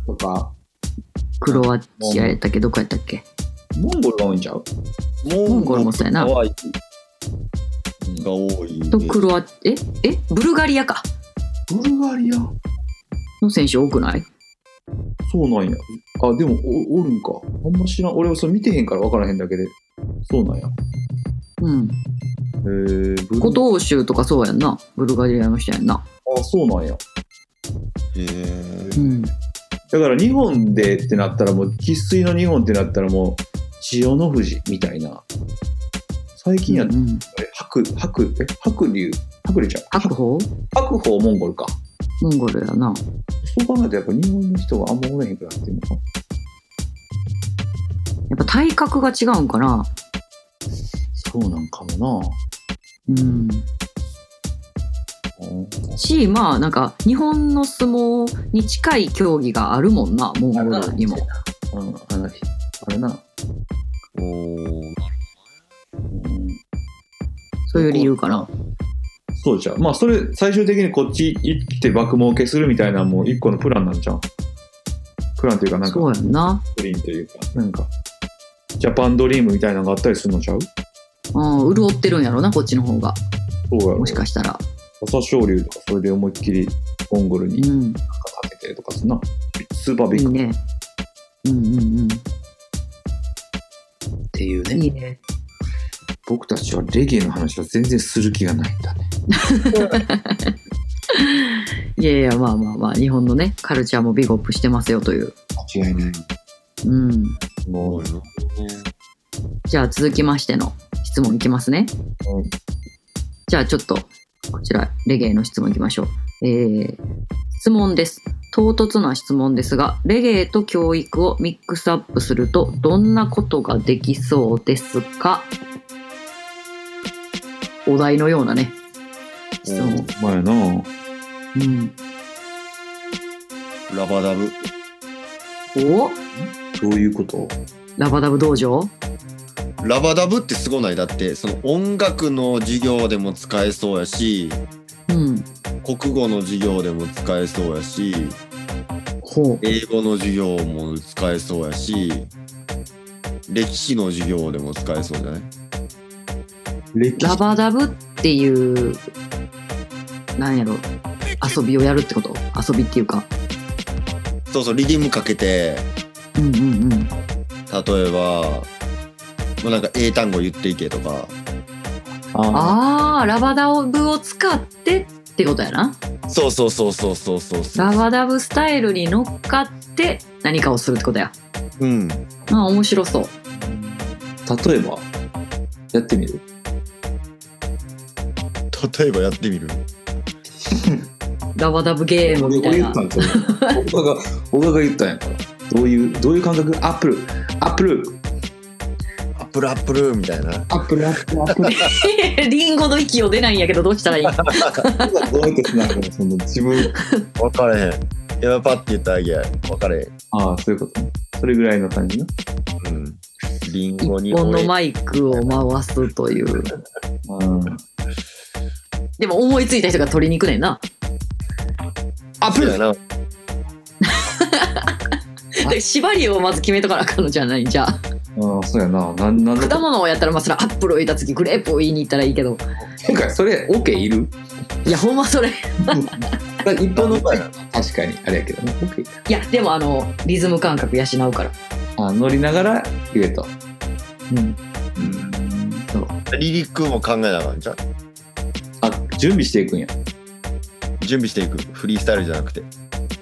とか、クロアチアやったっけ？どこやったっけ？モンゴルが多いんちゃう？モンゴルもそうやなハワイが多いね。とクロア、ええ？ブルガリアか。ブルガリア？の選手多くない？そうなんや。あ、でもおおるんか。あんま知らん。俺はそれ見てへんから分からへんだけで。そうなんや。うん。へえブル古東州とかそうやんな。ブルガリアの人やんな。あ、そうなんや。へえう。ん。だから日本でってなったらもう、生粋の日本ってなったらもう、千代の富士みたいな。最近やっうん、え白、白、え、白龍白龍ちゃう白鵬？白鵬モンゴルか。モンゴルやな。そう考えるとやっぱ日本の人があんまおれへんくなってるのか。やっぱ体格が違うんかな。そうなんかもな。うん。うんし、まあなんか日本の相撲に近い競技があるもんな、モンゴルにも。うん、あの、あれな。おーうんそういう理由かな。そうじゃん。まあ、それ、最終的にこっち行って爆儲けするみたいな、もう一個のプランなんじゃん。プランというか、なんか、そうやんな。ドリームというか、なんか、ジャパンドリームみたいなのがあったりするのちゃう？うん、潤ってるんやろな、こっちの方が。そうやろ。もしかしたら。朝青龍とか、それで思いっきりモンゴルにうん。なんか立ててとかすんな。スーパービッグっいいね。うんうんうん。ていうね。いいね。僕たちはレゲエの話は全然する気がないんだね。いやいや、まあまあまあ、日本のね、カルチャーもビッグアップしてますよという。間違いない。うん。もう、じゃあ続きましての質問いきますね。うんじゃあちょっと、こちら、レゲエの質問いきましょう。えー、質問です。唐突な質問ですが、レゲエと教育をミックスアップすると、どんなことができそうですか？お題のようなね、質問。まあやな。うん。ラバダブ。お？どういうこと？ラバダブ道場？ラバダブってすごない？だって、その音楽の授業でも使えそうやし、うん。国語の授業でも使えそうやし、ほう。英語の授業も使えそうやし、歴史の授業でも使えそうじゃない？歴ラバダブっていう、なんやろ、遊びをやるってこと？遊びっていうか。そうそう、リディムかけて、うんうんうん。例えば、もうなんか英単語言っていけとか、ああー、ラバダブを使ってってことやな。そうそうそうそうそうそうそう。ラバダブスタイルに乗っかって何かをするってことや。うん。あー、面白そう。あ例えば、やってみる例えばやってみる ラバダブゲームみたいな。が、僕が言ったんやから。どういう、どういう感覚？アップル、アップル、アップルアップルみたいな。アップル、アップル、アップル。リンゴの息を出ないんやけどどうしたらいい？どうやってつなぐの？その自分。分かれへん。今パッて言ったらあげや。分かれへん。ああ、そういうことね。それぐらいの感じな。うん。リンゴに一本の俺マイクを回すという。うん。でも思いついた人が取りに行くねんな。あ、そうやな で縛りをまず決めとかなあかんのじゃないじゃあ。うん、そうやな。なん、なんで？果物をやったらまあそれアップルを置いた次グレープを言いに行ったらいいけど。てか、それ、オ、ケいる？いやほんまそれ。一本の前確かに、あれやけどね。オ、ケいやでもあのリズム感覚養うから。あ、乗りながら入れた。うん。うん。そう。リリックも考えなあかんじゃんあ、準備していくんや。準備していくフリースタイルじゃなくて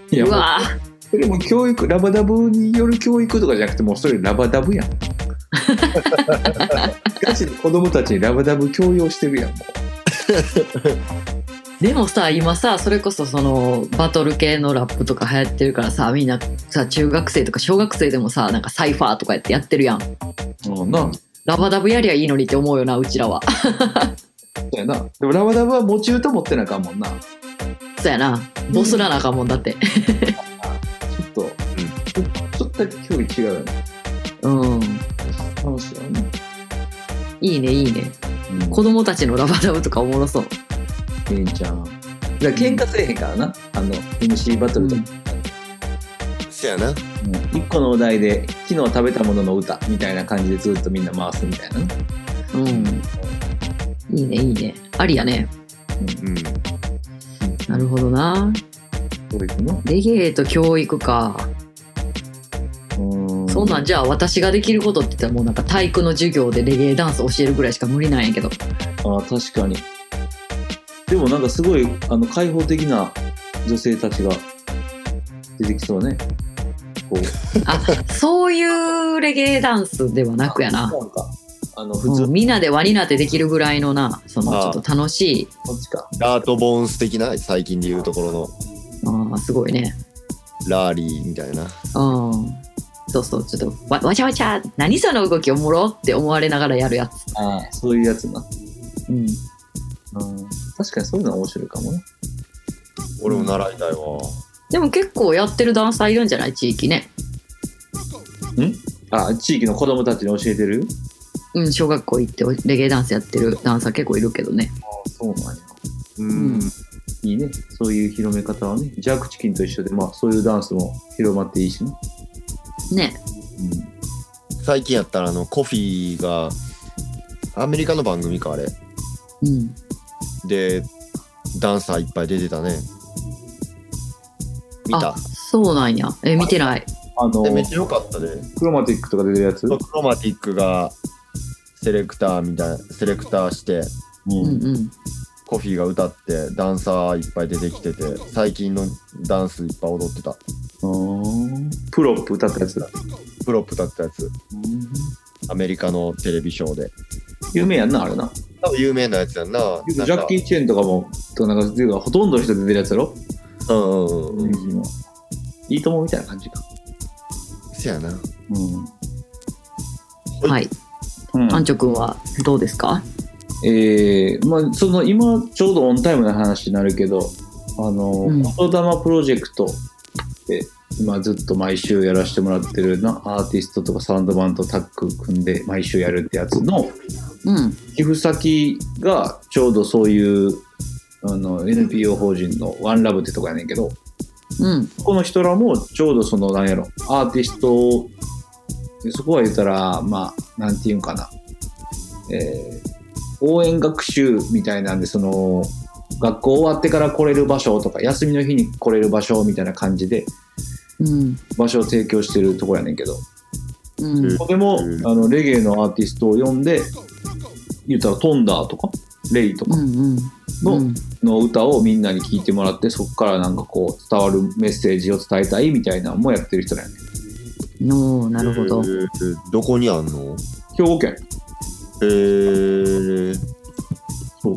いや、もううわそれも教育、ラバダブによる教育とかじゃなくて、もうそれラバダブやん。ガチで子供たちにラバダブ強要してるやん、も でもさ今さそれこそそのバトル系のラップとか流行ってるからさみんなさ中学生とか小学生でもさなんかサイファーとかやってやってるやんう。うんな。ラバダブやりゃいいのにって思うよなうちらはそうやな。でもラバダブは持ち歌持ってなあかんもんな。そうやなボスらなあかんもんだってちょっと、ちょっとだけ距離違うよね。うん楽しいよね。いいねいいねうん、子供たちのラバダブとかおもろそういいんちゃん。だから喧嘩せえへんからな。あの、MC バトルとか。そやなうん一個のお題で昨日食べたものの歌みたいな感じでずっとみんな回すみたいなね。うんいいねいいね。ありやね。うん。なるほどな。の？レゲエと教育か。うん。そんなんじゃあ私ができることって言ったらもうなんか体育の授業でレゲエダンス教えるぐらいしか無理なんやけど。ああ確かに。でもなんかすごいあの開放的な女性たちが出てきそうね。こう。あそういうレゲエダンスではなくやな、かあの普通うんみんなで輪になってできるぐらいのなそのちあ。あょっと楽しい。こっちか。ラートボーンス的な最近で言うところの。あーすごいね。ラーリーみたいな。うん。そうそうちょっとわわちゃわちゃ何その動きおもろって思われながらやるやつ。ああそういうやつな。うん。うん。確かにそういうのは面白いかもね。俺も習いたいわ。でも結構やってるダンサーいるんじゃない地域ねあ地域の子供たちに教えてるうん小学校行ってレゲエダンスやってるダンサー結構いるけどね。ああそうなんや。うん。いいね。そういう広め方はね。ジャークチキンと一緒でまあそういうダンスも広まっていいしね。ね。最近やったらあのコフィーがアメリカの番組かあれ。うん。でダンサーいっぱい出てたね。見た？あそうなんや。え見てない。あのでめっちゃ良かったで。クロマティックとか出てるやつ？クロマティックがセレクターみたいなセレクターしてううんうん。コフィーが歌ってダンサーいっぱい出てきてて最近のダンスいっぱい踊ってた。プロップ歌ったやつだ。プロップ歌ったやつ。アメリカのテレビショーで。有名やんな、あれな。多分有名なやつやんな。ジなんかャッキー・チェンとかも、とかなんか、っていうかほとんどの人出てるやつやろ、うんうんうん。うんいいともみたいな感じか。せやな。うん。はい。うんアンチョ君はどうですか？えー、まあ、その、今、ちょうどオンタイムな話になるけど、あの、うん。言霊プロジェクトで、今ずっと毎週やらせてもらってるな、アーティストとかサウンドバンドタッグ組んで毎週やるってやつの、うん。寄付先がちょうどそういうあの NPO 法人のワンラブってとこやねんけどうん。この人らもちょうどそのなんやろアーティストをそこは言ったらまあなんていうんかな、えー応援学習みたいなんでその学校終わってから来れる場所とか休みの日に来れる場所みたいな感じでうん。場所を提供してるとこやねんけど。うん。ここでもうん。あのレゲエのアーティストを呼んで言ったらトンダーとかレイとかうんうん。のうん。の歌をみんなに聞いてもらってそこからなんかこう伝わるメッセージを伝えたいみたいなのもやってる人だよねおーなるほど。えーどこにあんの？兵庫県。えー、そう。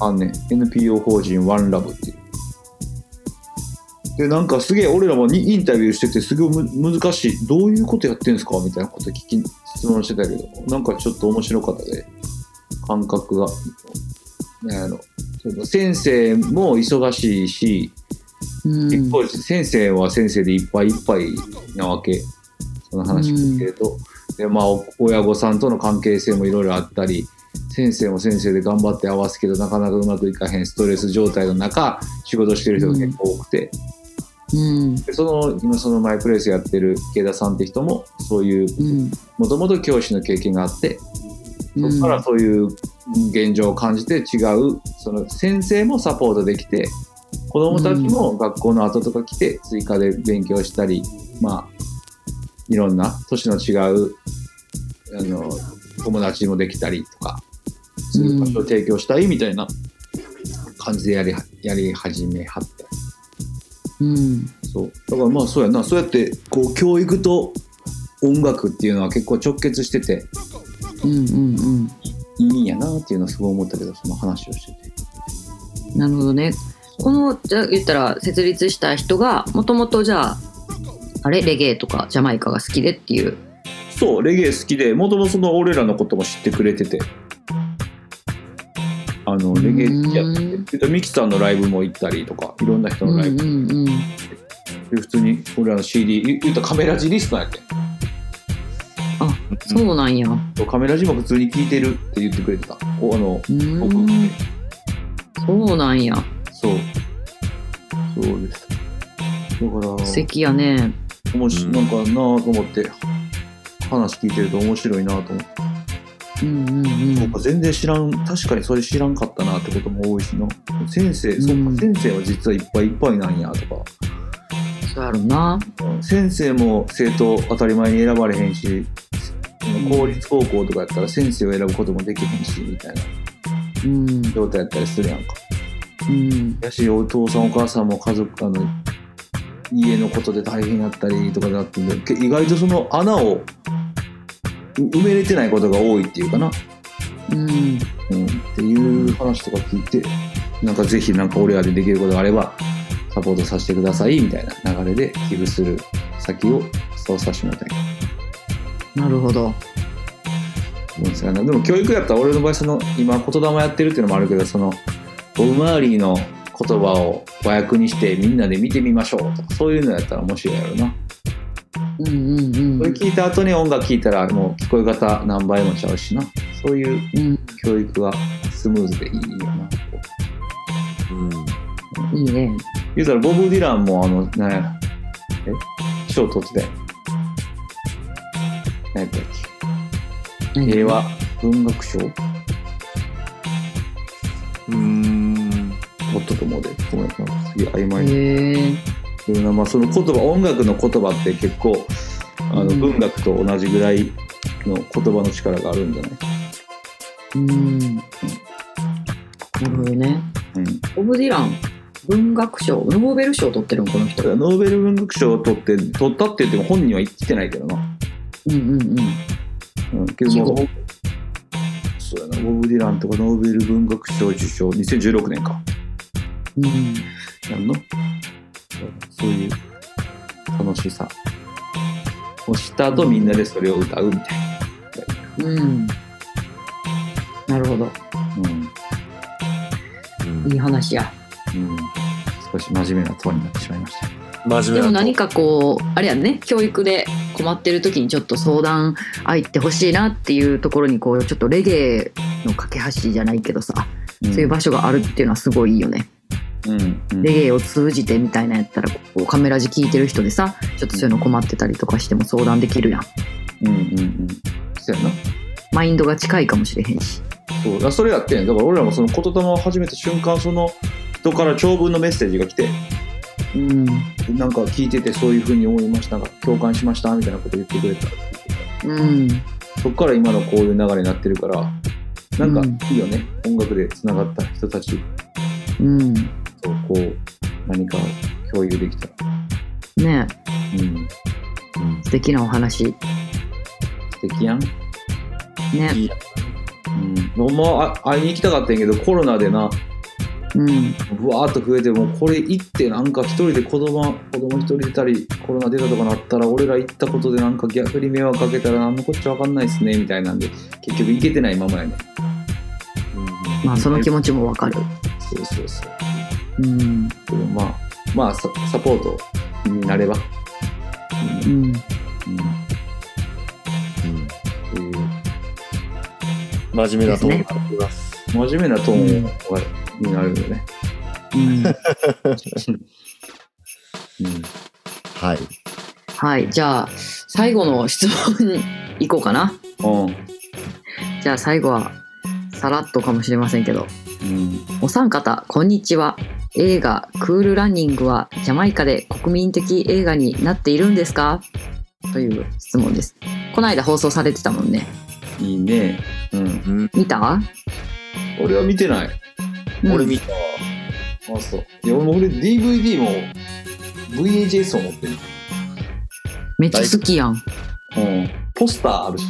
あんね NPO 法人ワンラブっていう。でなんかすげえ俺らもにインタビューしててすごいむ難しい。どういうことやってんすか？みたいなこと聞き質問してたけどなんかちょっと面白かったで。感覚が。なんやろ。その先生も忙しいしうん一方先生は先生でいっぱいいっぱいなわけ。その話聞くけれど、でまあお親御さんとの関係性もいろいろあったり先生も先生で頑張って合わすけどなかなかうまくいかへんストレス状態の中仕事してる人が結構多くて、うん。でその今そのマイプレイスやってる池田さんって人もそういううん。もともと教師の経験があってそこからそういう現状を感じて違うその先生もサポートできて子どもたちも学校の後とか来て追加で勉強したり、まあいろんな年の違うあの友達もできたりとかする場所を提供したいみたいな感じでやりやり始めはった。うん。そう。だからまあそうやな。そうやってこう教育と音楽っていうのは結構直結しててうんうんうん。いいんやなっていうのはすごい思ったけどその話をしてて。なるほどねこのじゃあ言ったら設立した人がもともとじゃああれ？レゲエとかジャマイカが好きでっていう。そうレゲエ好きでもともとその俺らのことも知ってくれてて。あのレゲエやっててミキさんのライブも行ったりとかいろんな人うんうのライブ、んうんで普通に俺らの CD 言言ったらカメラジリストやって。そうなんや。そうカメラジも普通に聴いてるって言ってくれてた。おあのうーん。そうなんやそうそうです。だから素敵やね。おもしうん。なんかなぁと思って話聞いてると面白いなと思って、うんうんうん。そうか全然知らん確かにそれ知らんかったなってことも多いしな。先生、そううんか先生は実はいっぱいいっぱいなんやとか。そうやろな。先生も生徒当たり前に選ばれへんし公立高校とかやったら先生を選ぶこともできへんしみたいなうん。状態やったりするやんかうん。やしお父さんお母さんも家族あの家のことで大変やったりとかだってんでけ意外とその穴をう埋めれてないことが多いっていうかな、うん。うん、っていう話とか聞いてなんかぜひなんか俺らでできることがあればサポートさせてくださいみたいな流れで寄付する先をそうさせてもらいたい。なるほど。でも教育やったら俺の場合その今言霊やってるっていうのもあるけどそのボブ・マーリーの言葉を和訳にしてみんなで見てみましょうとかそういうのやったら面白いやろな。うんうんうん。それ聞いた後に音楽聴いたらもう聞こえ方何倍もちゃうしな。そういううん。教育はスムーズでいいよなう。ん。いいね。言うたらボブ・ディランもあのなんやえ？賞取って何やったっけ？何？平和文学賞？うん取ったと思うでごめんなんかす。げえ曖昧。にへえでもなまあその言葉音楽の言葉って結構あのうん。文学と同じぐらいの言葉の力があるんじゃない、うん。なるほどね。うん、ボブ・ディラン文学賞ノーベル賞取ってるんこの人。ノーベル文学賞を取って取ったって言っても本人は言ってないけどな、うんうんうん。うん、けどもそうやな。ボブ・ディランとかノーベル文学賞受賞2016年かうん。のそういう楽しさ。をした後みんなでそれを歌うみたいうん。なるほど。なうん。いい話や。うん、少し真面目なトーンになってしまいました。真面目なでも何かこうあれやんね。教育で困ってる時にちょっと相談相ってほしいなっていうところにこうちょっとレゲエの架け橋じゃないけどさ、そういう場所があるっていうのはすごいいいよね。うんうん。レゲエを通じてみたいなやったらこうカメラ字聞いてる人でさちょっとそういうの困ってたりとかしても相談できるやん。うんうんうん。そうやな。マインドが近いかもしれへんし。そう。だそれやってん。だから俺らもその言霊を始めた瞬間その人から長文のメッセージが来て。うん。なんか聞いててそういうふうに思いましたなんか共感しましたみたいなこと言ってくれた。うん。そっから今のこういう流れになってるからなんかうん。いいよね、音楽でつながった人たち。うんとこう何か共有できたら。ね。うん。素敵なお話。素敵やん。ね。うん、ほん。まあ会いに行きたかったんやけどコロナでな。うん。ぶわーっと増えてもうこれ行ってなんか一人で子供子供一人出たりコロナ出たとかなったら俺ら行ったことでなんか逆に迷惑かけたら何のこっちゃ分かんないっすねみたいなんで結局行けてないままやねまあその気持ちもわかる。そうそうそううん。けどまあまあササポートになれば。うん。うん。うん。真面目なと思ですいます。真面目なトーンがになるよね。うん。はい。はい、じゃあ最後の質問に行こうかな。うん。じゃあ最後はさらっとかもしれませんけど、うん。お三方こんにちは。映画「クールランニング」はジャマイカで国民的映画になっているんですか？という質問です。この間放送されてたもんね。いいね。うん。うん、見た、俺は見てない。うん俺見た。あ、そう。いや、俺 DVD も VHS を持ってる。めっちゃ好きやん。うん。ポスターあるし。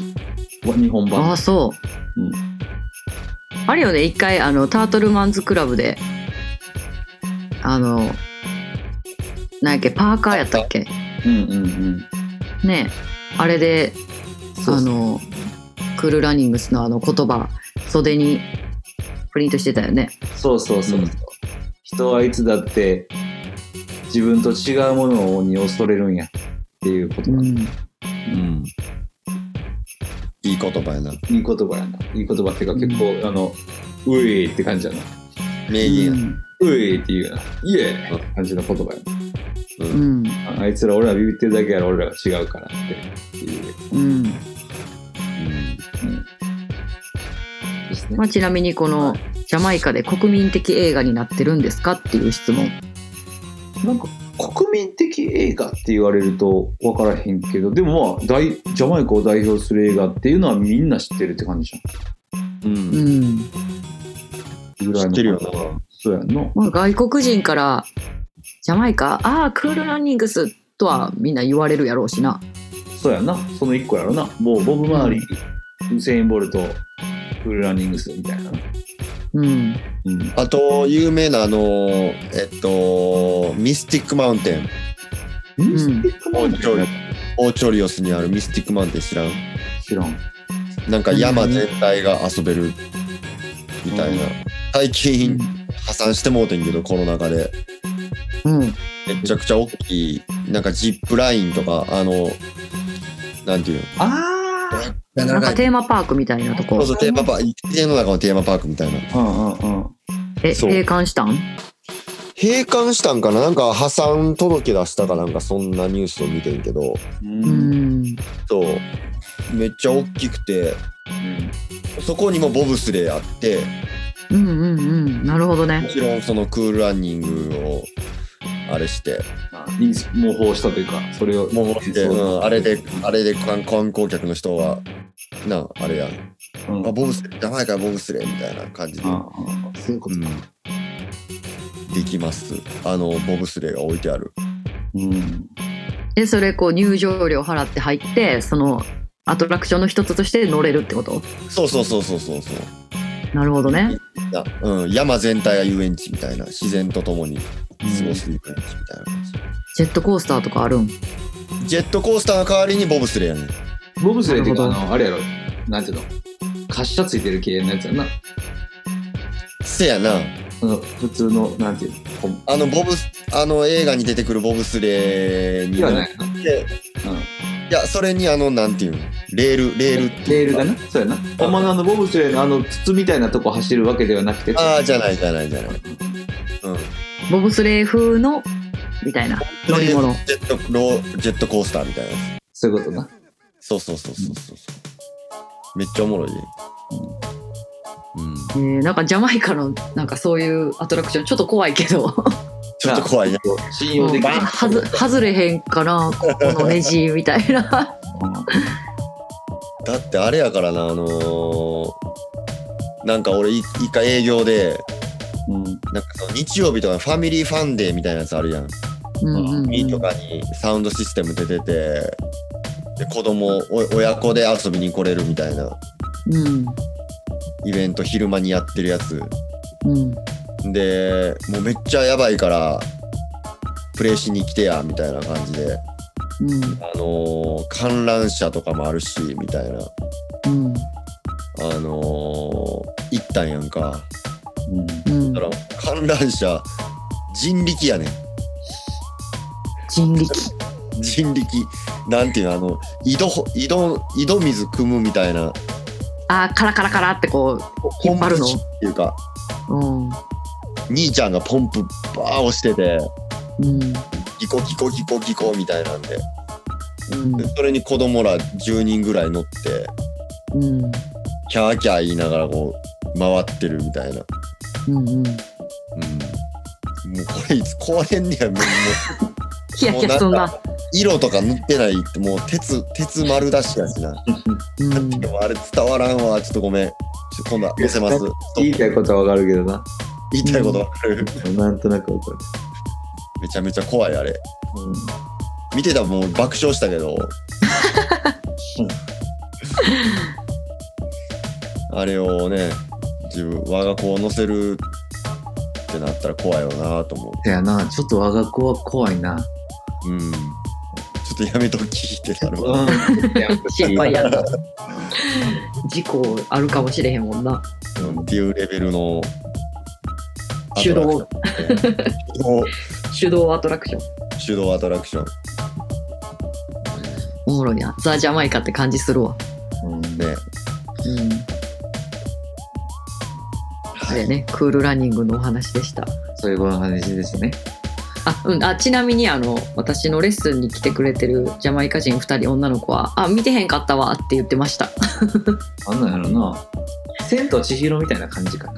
日本あ版。あそう。うんあるよね。一回あのタートルマンズクラブであのなんやっけパーカーやったっけ？うんうんうん。ね。あれであのクールランニングスのあの言葉袖にプリントしてたよね。そうそうそうそう、うん。人はいつだって自分と違うものに恐れるんやっていうこと。が、いうん、うん。いい言葉やな。い言葉やな。いい言葉っていうか結構、あの、ういって感じやな。名言やな。ういっていうな。イエーって感じの言葉やう。うん。ああいつら俺らビビってるだけやろ、俺らが違うからっていう。うんうん。まあ、ちなみにこのジャマイカで国民的映画になってるんですかっていう質問。なんか国民的映画って言われると分からへんけどでもまあ大ジャマイカを代表する映画っていうのはみんな知ってるって感じじう。うん。んゃん。ぐらいの知ってるよ。なそうやんな。まあ、外国人からジャマイカああクールランニングスとはみんな言われるやろうしな。そうやんな。その一個やろな。もうボブ・マーリー、ウセイン・ボルトクールランニングスみたいなうん。うんあと、有名なあの、えっと、ミスティックマウンテン。ミスティックマウンテンやオーチョリオスにあるミスティックマウンテン知らん？知らん。なんか山全体が遊べるみたいな。最近破産してもうてんけど、コロナ禍で。うん。めちゃくちゃ大きい、なんかジップラインとか、あの、なんていうの？あなんかテーマパークみたいなとこ。そうそう、テーマパーク、家の中のテーマパークみたいな。あうんうんうん。そう。え閉館したん？閉館したんかな？なんか破産届出したかなんかそんなニュースを見てんけど、ううん。んそう、めっちゃ大きくて、そこにもボブスレーあって、うんうんうん。なるほどもねちろんそのクールランニングを、あれして、模倣したというかそれを。もうして、う。ん、あれで、あれで観観光客の人は、な、あれやん。うん。あ、ボブスレー、ジャマイカボブスレーみたいな感じで、そういうこと。かできます。あの、ボブスレーが置いてある。うん。でそれこう入場料払って入ってそのアトラクションの一つとして乗れるってこと？そうそうそうそうそうそう。なるほどね。な。うん、山全体が遊園地みたいな、自然とともに過ごすみたいな感ジェットコースターとかあるん？じ。ジェットコースターの代わりにボブスレーやね。ん。ボブスレーっていうかあれやろ。なんていうの？滑車ついてる系のやつやな。せやな。あの普通のなんていうの？あの、ボブス、あの映画に出てくるボブスレーに。いや乗っないなて、いや、それにあの、なんていうの、レール、レールっていうか。レールだな。そうやな。ほん。まのあのボブスレーのあの筒みたいなとこ走るわけではなくて。ああ、じゃないじゃないじゃない。うん。ボブスレー風のみたいな乗り物ジェット、ロー、ジェットコースターみたいなやつ。そういうことなそうそうそうそうそうそう。めっちゃおもろいで。うん。えーなんかジャマイカのなんかそういうアトラクションちょっっと怖いけどちょっと怖いね。信用できないはず外れへんかなここのネジみたいなだってあれやからな、あのーなんか俺い一回営業で、うんなんかその日曜日とかファミリーファンデーみたいなやつあるやん。うんうんうん海とかにサウンドシステム出てて、で子供お親子で遊びに来れるみたいなうんイベント昼間にやってるやつ。うんで、もうめっちゃやばいから、プレイしに来てや、みたいな感じで。うんあのー観覧車とかもあるし、みたいな。うんあのー行ったんやんか。うんだから観覧車、人力やねん。人力。人力。なんていうの、あの、井戸ほ、井戸、井戸水汲むみたいな。あーカラカラカラってこう引っ張るの？っていうか。うん。兄ちゃんがポンプバー押してて。うん。ギコギコギコギコみたいなんで。うん。でそれに子供ら10人ぐらい乗って。うん。キャーキャー言いながらこう回ってるみたいな、うんうん。うん、もうこれいつ壊れんねやもうもうヒヤヒヤそんな。色とか塗ってないってもう鉄鉄丸出しやしな。うん。でもあれ伝わらんわ。ちょっとごめん。ちょっと今度は載せます言いたいことはわかるけどな。言いたいことわかる。なん。となくわかる。めちゃめちゃ怖いあれ。うん。見てたらもう爆笑したけど。あれをね自分我が子を乗せるってなったら怖いよなと思せやな、ちょっと我が子は怖いな。ううん。ちょっとやめときってなるわうん。心配やな。事故あるかもしれへんもんな。うん。っていうレベルの手動。手動。手動アトラクション。手動アトラクション。おもろいな。ザ・ジャマイカって感じするわ。うん。ね。うんはいでねクールランニングのお話でしたそういうお話ですね。あ,、うん、あちなみにあの私のレッスンに来てくれてるジャマイカ人2人女の子は「あ見てへんかったわ」って言ってました あんなんやろな。千と千尋みたいな感じかな。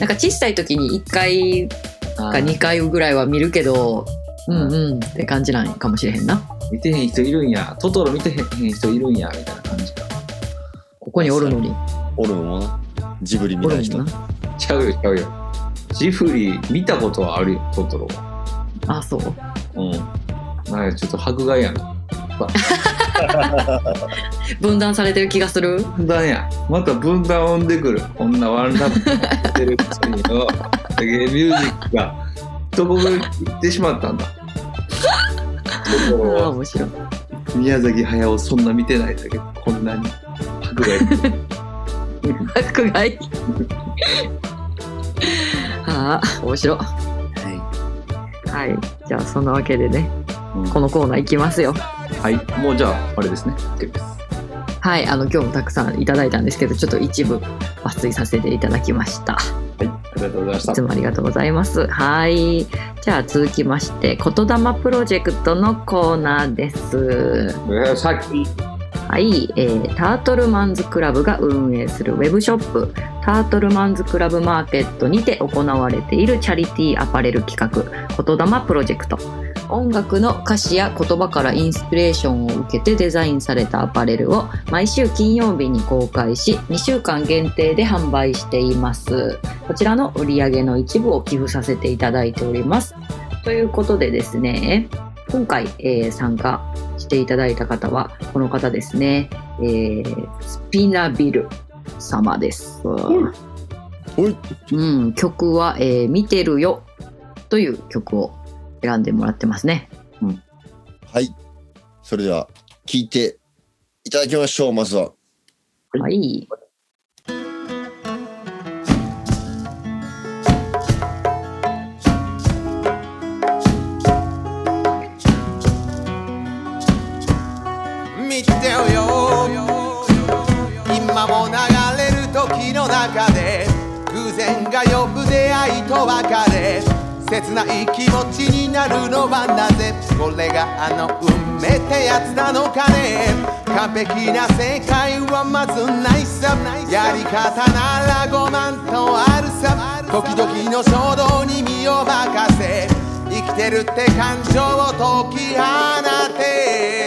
なんか小さい時に1回あか2回ぐらいは見るけどうんうんって感じなんかもしれへんな見てへん人いるんや。トトロ見てへん人いるんや。みたいな感じか。ここにおるのにおるのもなジブリ見おない人ちゃうよ、ちゃうよ。ジフリ見たことはあるよ、トトロは。あそううん。なんかちょっと迫害やん。分断されてる気がする分断や。また分断を生んでくる。こんなワンラブしてるくせによ。レゲエミュージックがどこまで行ってしまったんだ。トトロはああ面白い宮崎駿そんな見てないだけど、こんなに迫害。迫害 ああ面白いははいじゃあそんなわけでねい。うんこのコーナーいきますよはい。もうじゃあ、あれですね。OK です。はいあの今日もたくさんいただいたんですけどちょっと一部抜粋させていただきましたはい。ありがとうございましたいつ。もありがとうございますはいじゃあ続きまして言霊プロジェクトのコーナーですえーさっき、はい、えータートルマンズクラブが運営するウェブショップタートルマンズクラブマーケットにて行われているチャリティーアパレル企画言霊プロジェクト。音楽の歌詞や言葉からインスピレーションを受けてデザインされたアパレルを毎週金曜日に公開し2週間限定で販売しています。こちらの売り上げの一部を寄付させていただいております。ということでですね今回、えー参加ていただいた方はこの方ですね、えースピナビル様です、うん、曲は、えー見てるよ」という曲を選んでもらってますね。はい。それでは聞いていただきましょうまずは。はい見てよ今も流れる時の中で偶然が呼ぶ出会いと別れ切ない気持ちになるのはなぜ？これがあの運命ってやつなのかね？完璧な正解はまずないさ。やり方なら5万とあるさ。時々の衝動に身を任せ。生きてるって感情を解き放て。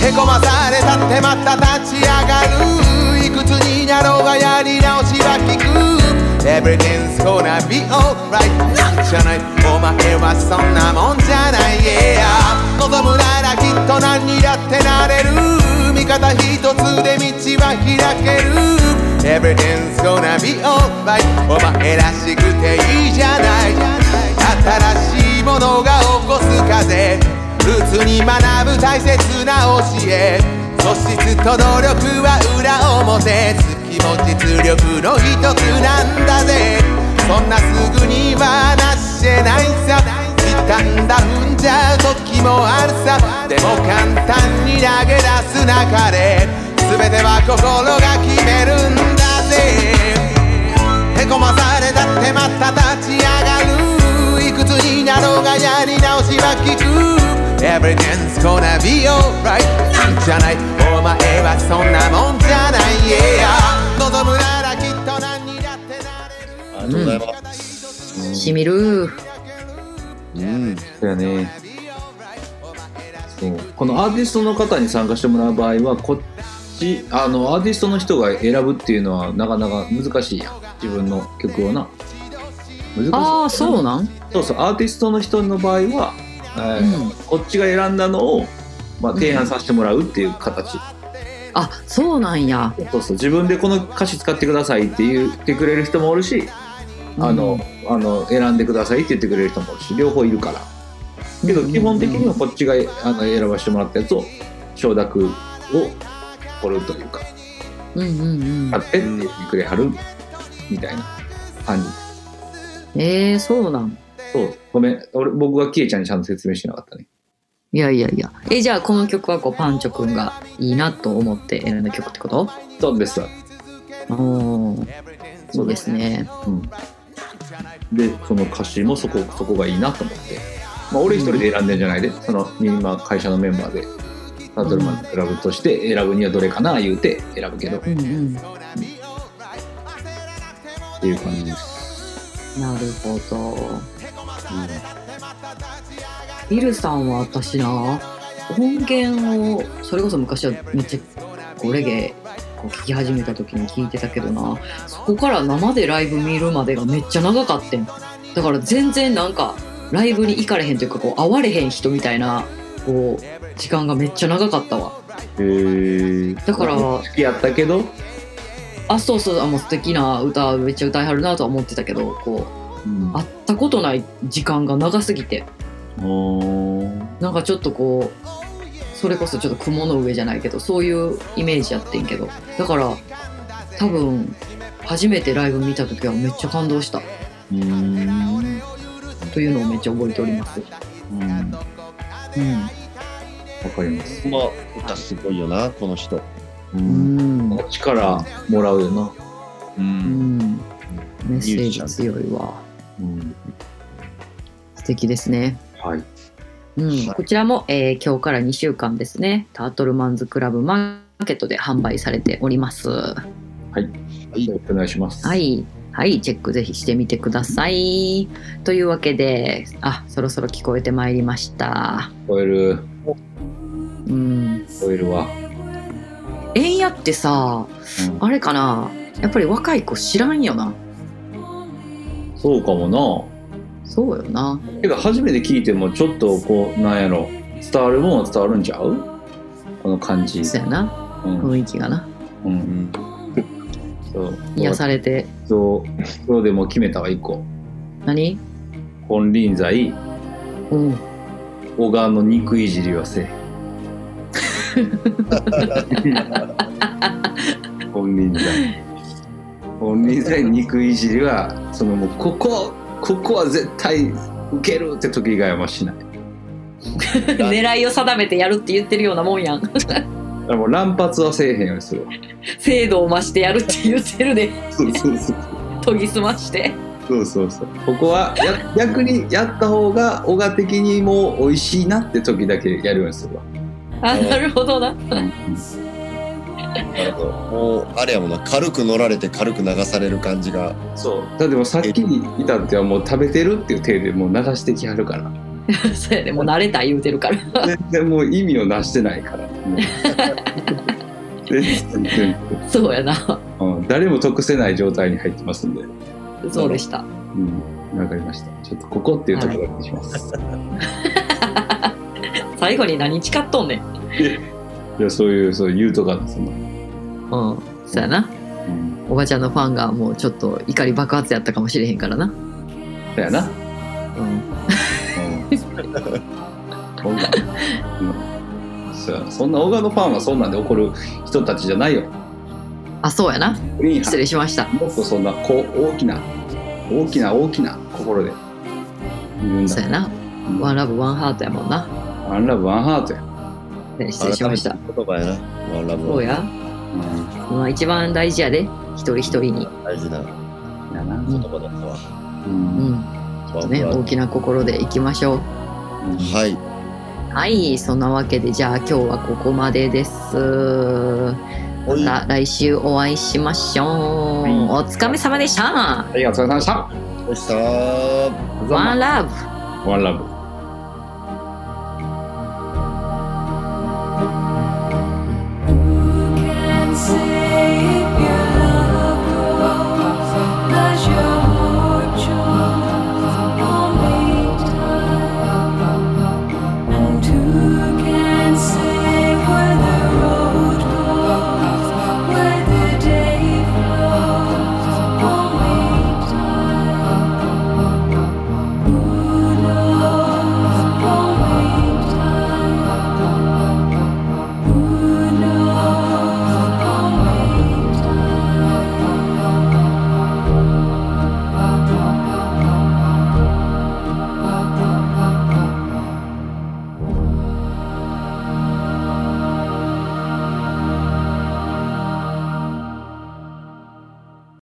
へこまされたってまた立ち上がるいくつになろうがやり直しは聞く。Everything's gonna be alright. なんじゃないお前はそんなもんじゃない。Yeah. 望むならきっと何にだってなれる。味方一つで道は開ける。Everything's gonna be alright. お前らしくていいじゃない。新しいものが起こす風。ルーツに学ぶ大切な教え。素質と努力は裏表。月も実力の一つなんだぜ。そんなすぐにはなしてないさ。きっんだ踏んじゃう時もあるさ。でも簡単に投げ出す中で全ては心が決めるんだぜ。へこまされたってまた立ち上がる。いくつになろうがやり直しは聞く。Everything's gonna be alright なんじゃないお前はそんなもんじゃない。Yeah 望むならきっと何にだってなれる。ありがとうございます。しみる。うん。そうやね。そうこのアーティストの方に参加してもらう場合はこっちあのアーティストの人が選ぶっていうのはなかなか難しいやん。自分の曲をな。難しい。ああそうなん？そうそう。アーティストの人の場合は、えーうん。こっちが選んだのを、まあ、提案させてもらうっていう形、あそうなんや。そうそう。自分でこの歌詞使ってくださいって言ってくれる人もおるし、あのあの選んでくださいって言ってくれる人もおるし両方いるから。けど基本的にはこっちがあの選ばせてもらったやつを承諾を取るというか。うんうんうん。買ってって言ってくれはるみたいな感じ。えー、そうなんそう。ごめん。俺僕がキエちゃんにちゃんと説明してなかったね。いやいやいや。えじゃあこの曲はこうパンチョくんがいいなと思って選んだ曲ってこと？そうです。おー。そうですね。うん、でその歌詞もそこそこがいいなと思って、まあ、俺一人で選んでんじゃないで、その今会社のメンバーで。タートルマンクラブとして選ぶにはどれかな言うて選ぶけど。っうん。うん。ていう感じです、なるほどビルさんは私な音源をそれこそ昔はめっちゃこうレゲエこう聴き始めた時に聞いてたけどなそこから生でライブ見るまでがめっちゃ長かってん。だから全然なんかライブに行かれへんというかこう会われへん人みたいなこう時間がめっちゃ長かったわ。へえだから好きやったけど？あそうそうあもう素敵な歌めっちゃ歌いはるなとは思ってたけどこうんう会ったことない時間が長すぎて。なんかちょっとこうそれこそちょっと雲の上じゃないけどそういうイメージやってんけど。だから多分初めてライブ見た時はめっちゃ感動した。うーん。というのをめっちゃ覚えております。うん。わうん。かります。まあ、歌すごいよな、この人。ううんん力もらうよな。う。うん。ん。メッセージ強いわうん素敵ですね。はいうん、こちらも、えー今日から2週間ですねタートルマンズクラブマーケットで販売されております。はい。お願いしますはい。はい、チェックぜひしてみてください。というわけで、あ、そろそろ聞こえてまいりました。聞こえるうん。聞こえるわ、えんやってさ、うんあれかなやっぱり若い子知らんよな。そうかもな。そうよな。けど初めて聞いてもちょっとこうなんやろ。伝わるもんは伝わるんちゃう？この感じ、そうやな。うん。雰囲気がな。う、うん。ん。そう。癒されて。そう。今日でも決めたわ一個。何？金輪際。うん。小川の肉いじりはせえ。金輪際金輪際肉いじりはそのもうここここは絶対受けるって時以外はしない 狙いを定めてやるって言ってるようなもんやん。もう乱発はせえへんようにするわ精度を増してやるって言ってるで。そうそうそう研ぎ澄まして。そうそうそうここはや逆にやった方が小川的にもう美味しいなって時だけやるようにするわ、あ、なるほどな。なるほど。もう、あれやもんな、軽く乗られて軽く流される感じが。そうだってもうさっきに至ってはもう食べてるっていう体でもう流してきはるから そうやで、もう慣れた言うてるから。全然もう意味をなしてないから全然 そうやな。うん誰も得せない状態に入ってますんでそうでした。うんわかりましたちょっとここっていうところにします、最後に何誓っとんねん。い、やそういうそう言うとかその、うん。そうやな。うん、おばちゃんのファンがもうちょっと怒り爆発やったかもしれへんからな。そやなうん。うんそんな、うん、そんな小川のファンはそんなんで怒る人たちじゃないよあ、そうやな。失礼しました。もっとそんなこう大きな大きな大きな心でそうやな。ワンラブワンハートやもんな。ワンラブワンハートや。ね、失礼しました。言葉やな。ワンラブはそうや。まあ一番大事やで、一人一人に。大事なやな。言葉だったわ。う。うんん。ワンね、大きな心でいきましょう。はい。はい、そんなわけで、じゃあ今日はここまでです。また来週お会いしましょう。はいお疲れ様でした。はい、お疲れ様でした。どうしたワンラブ。ワンラブ。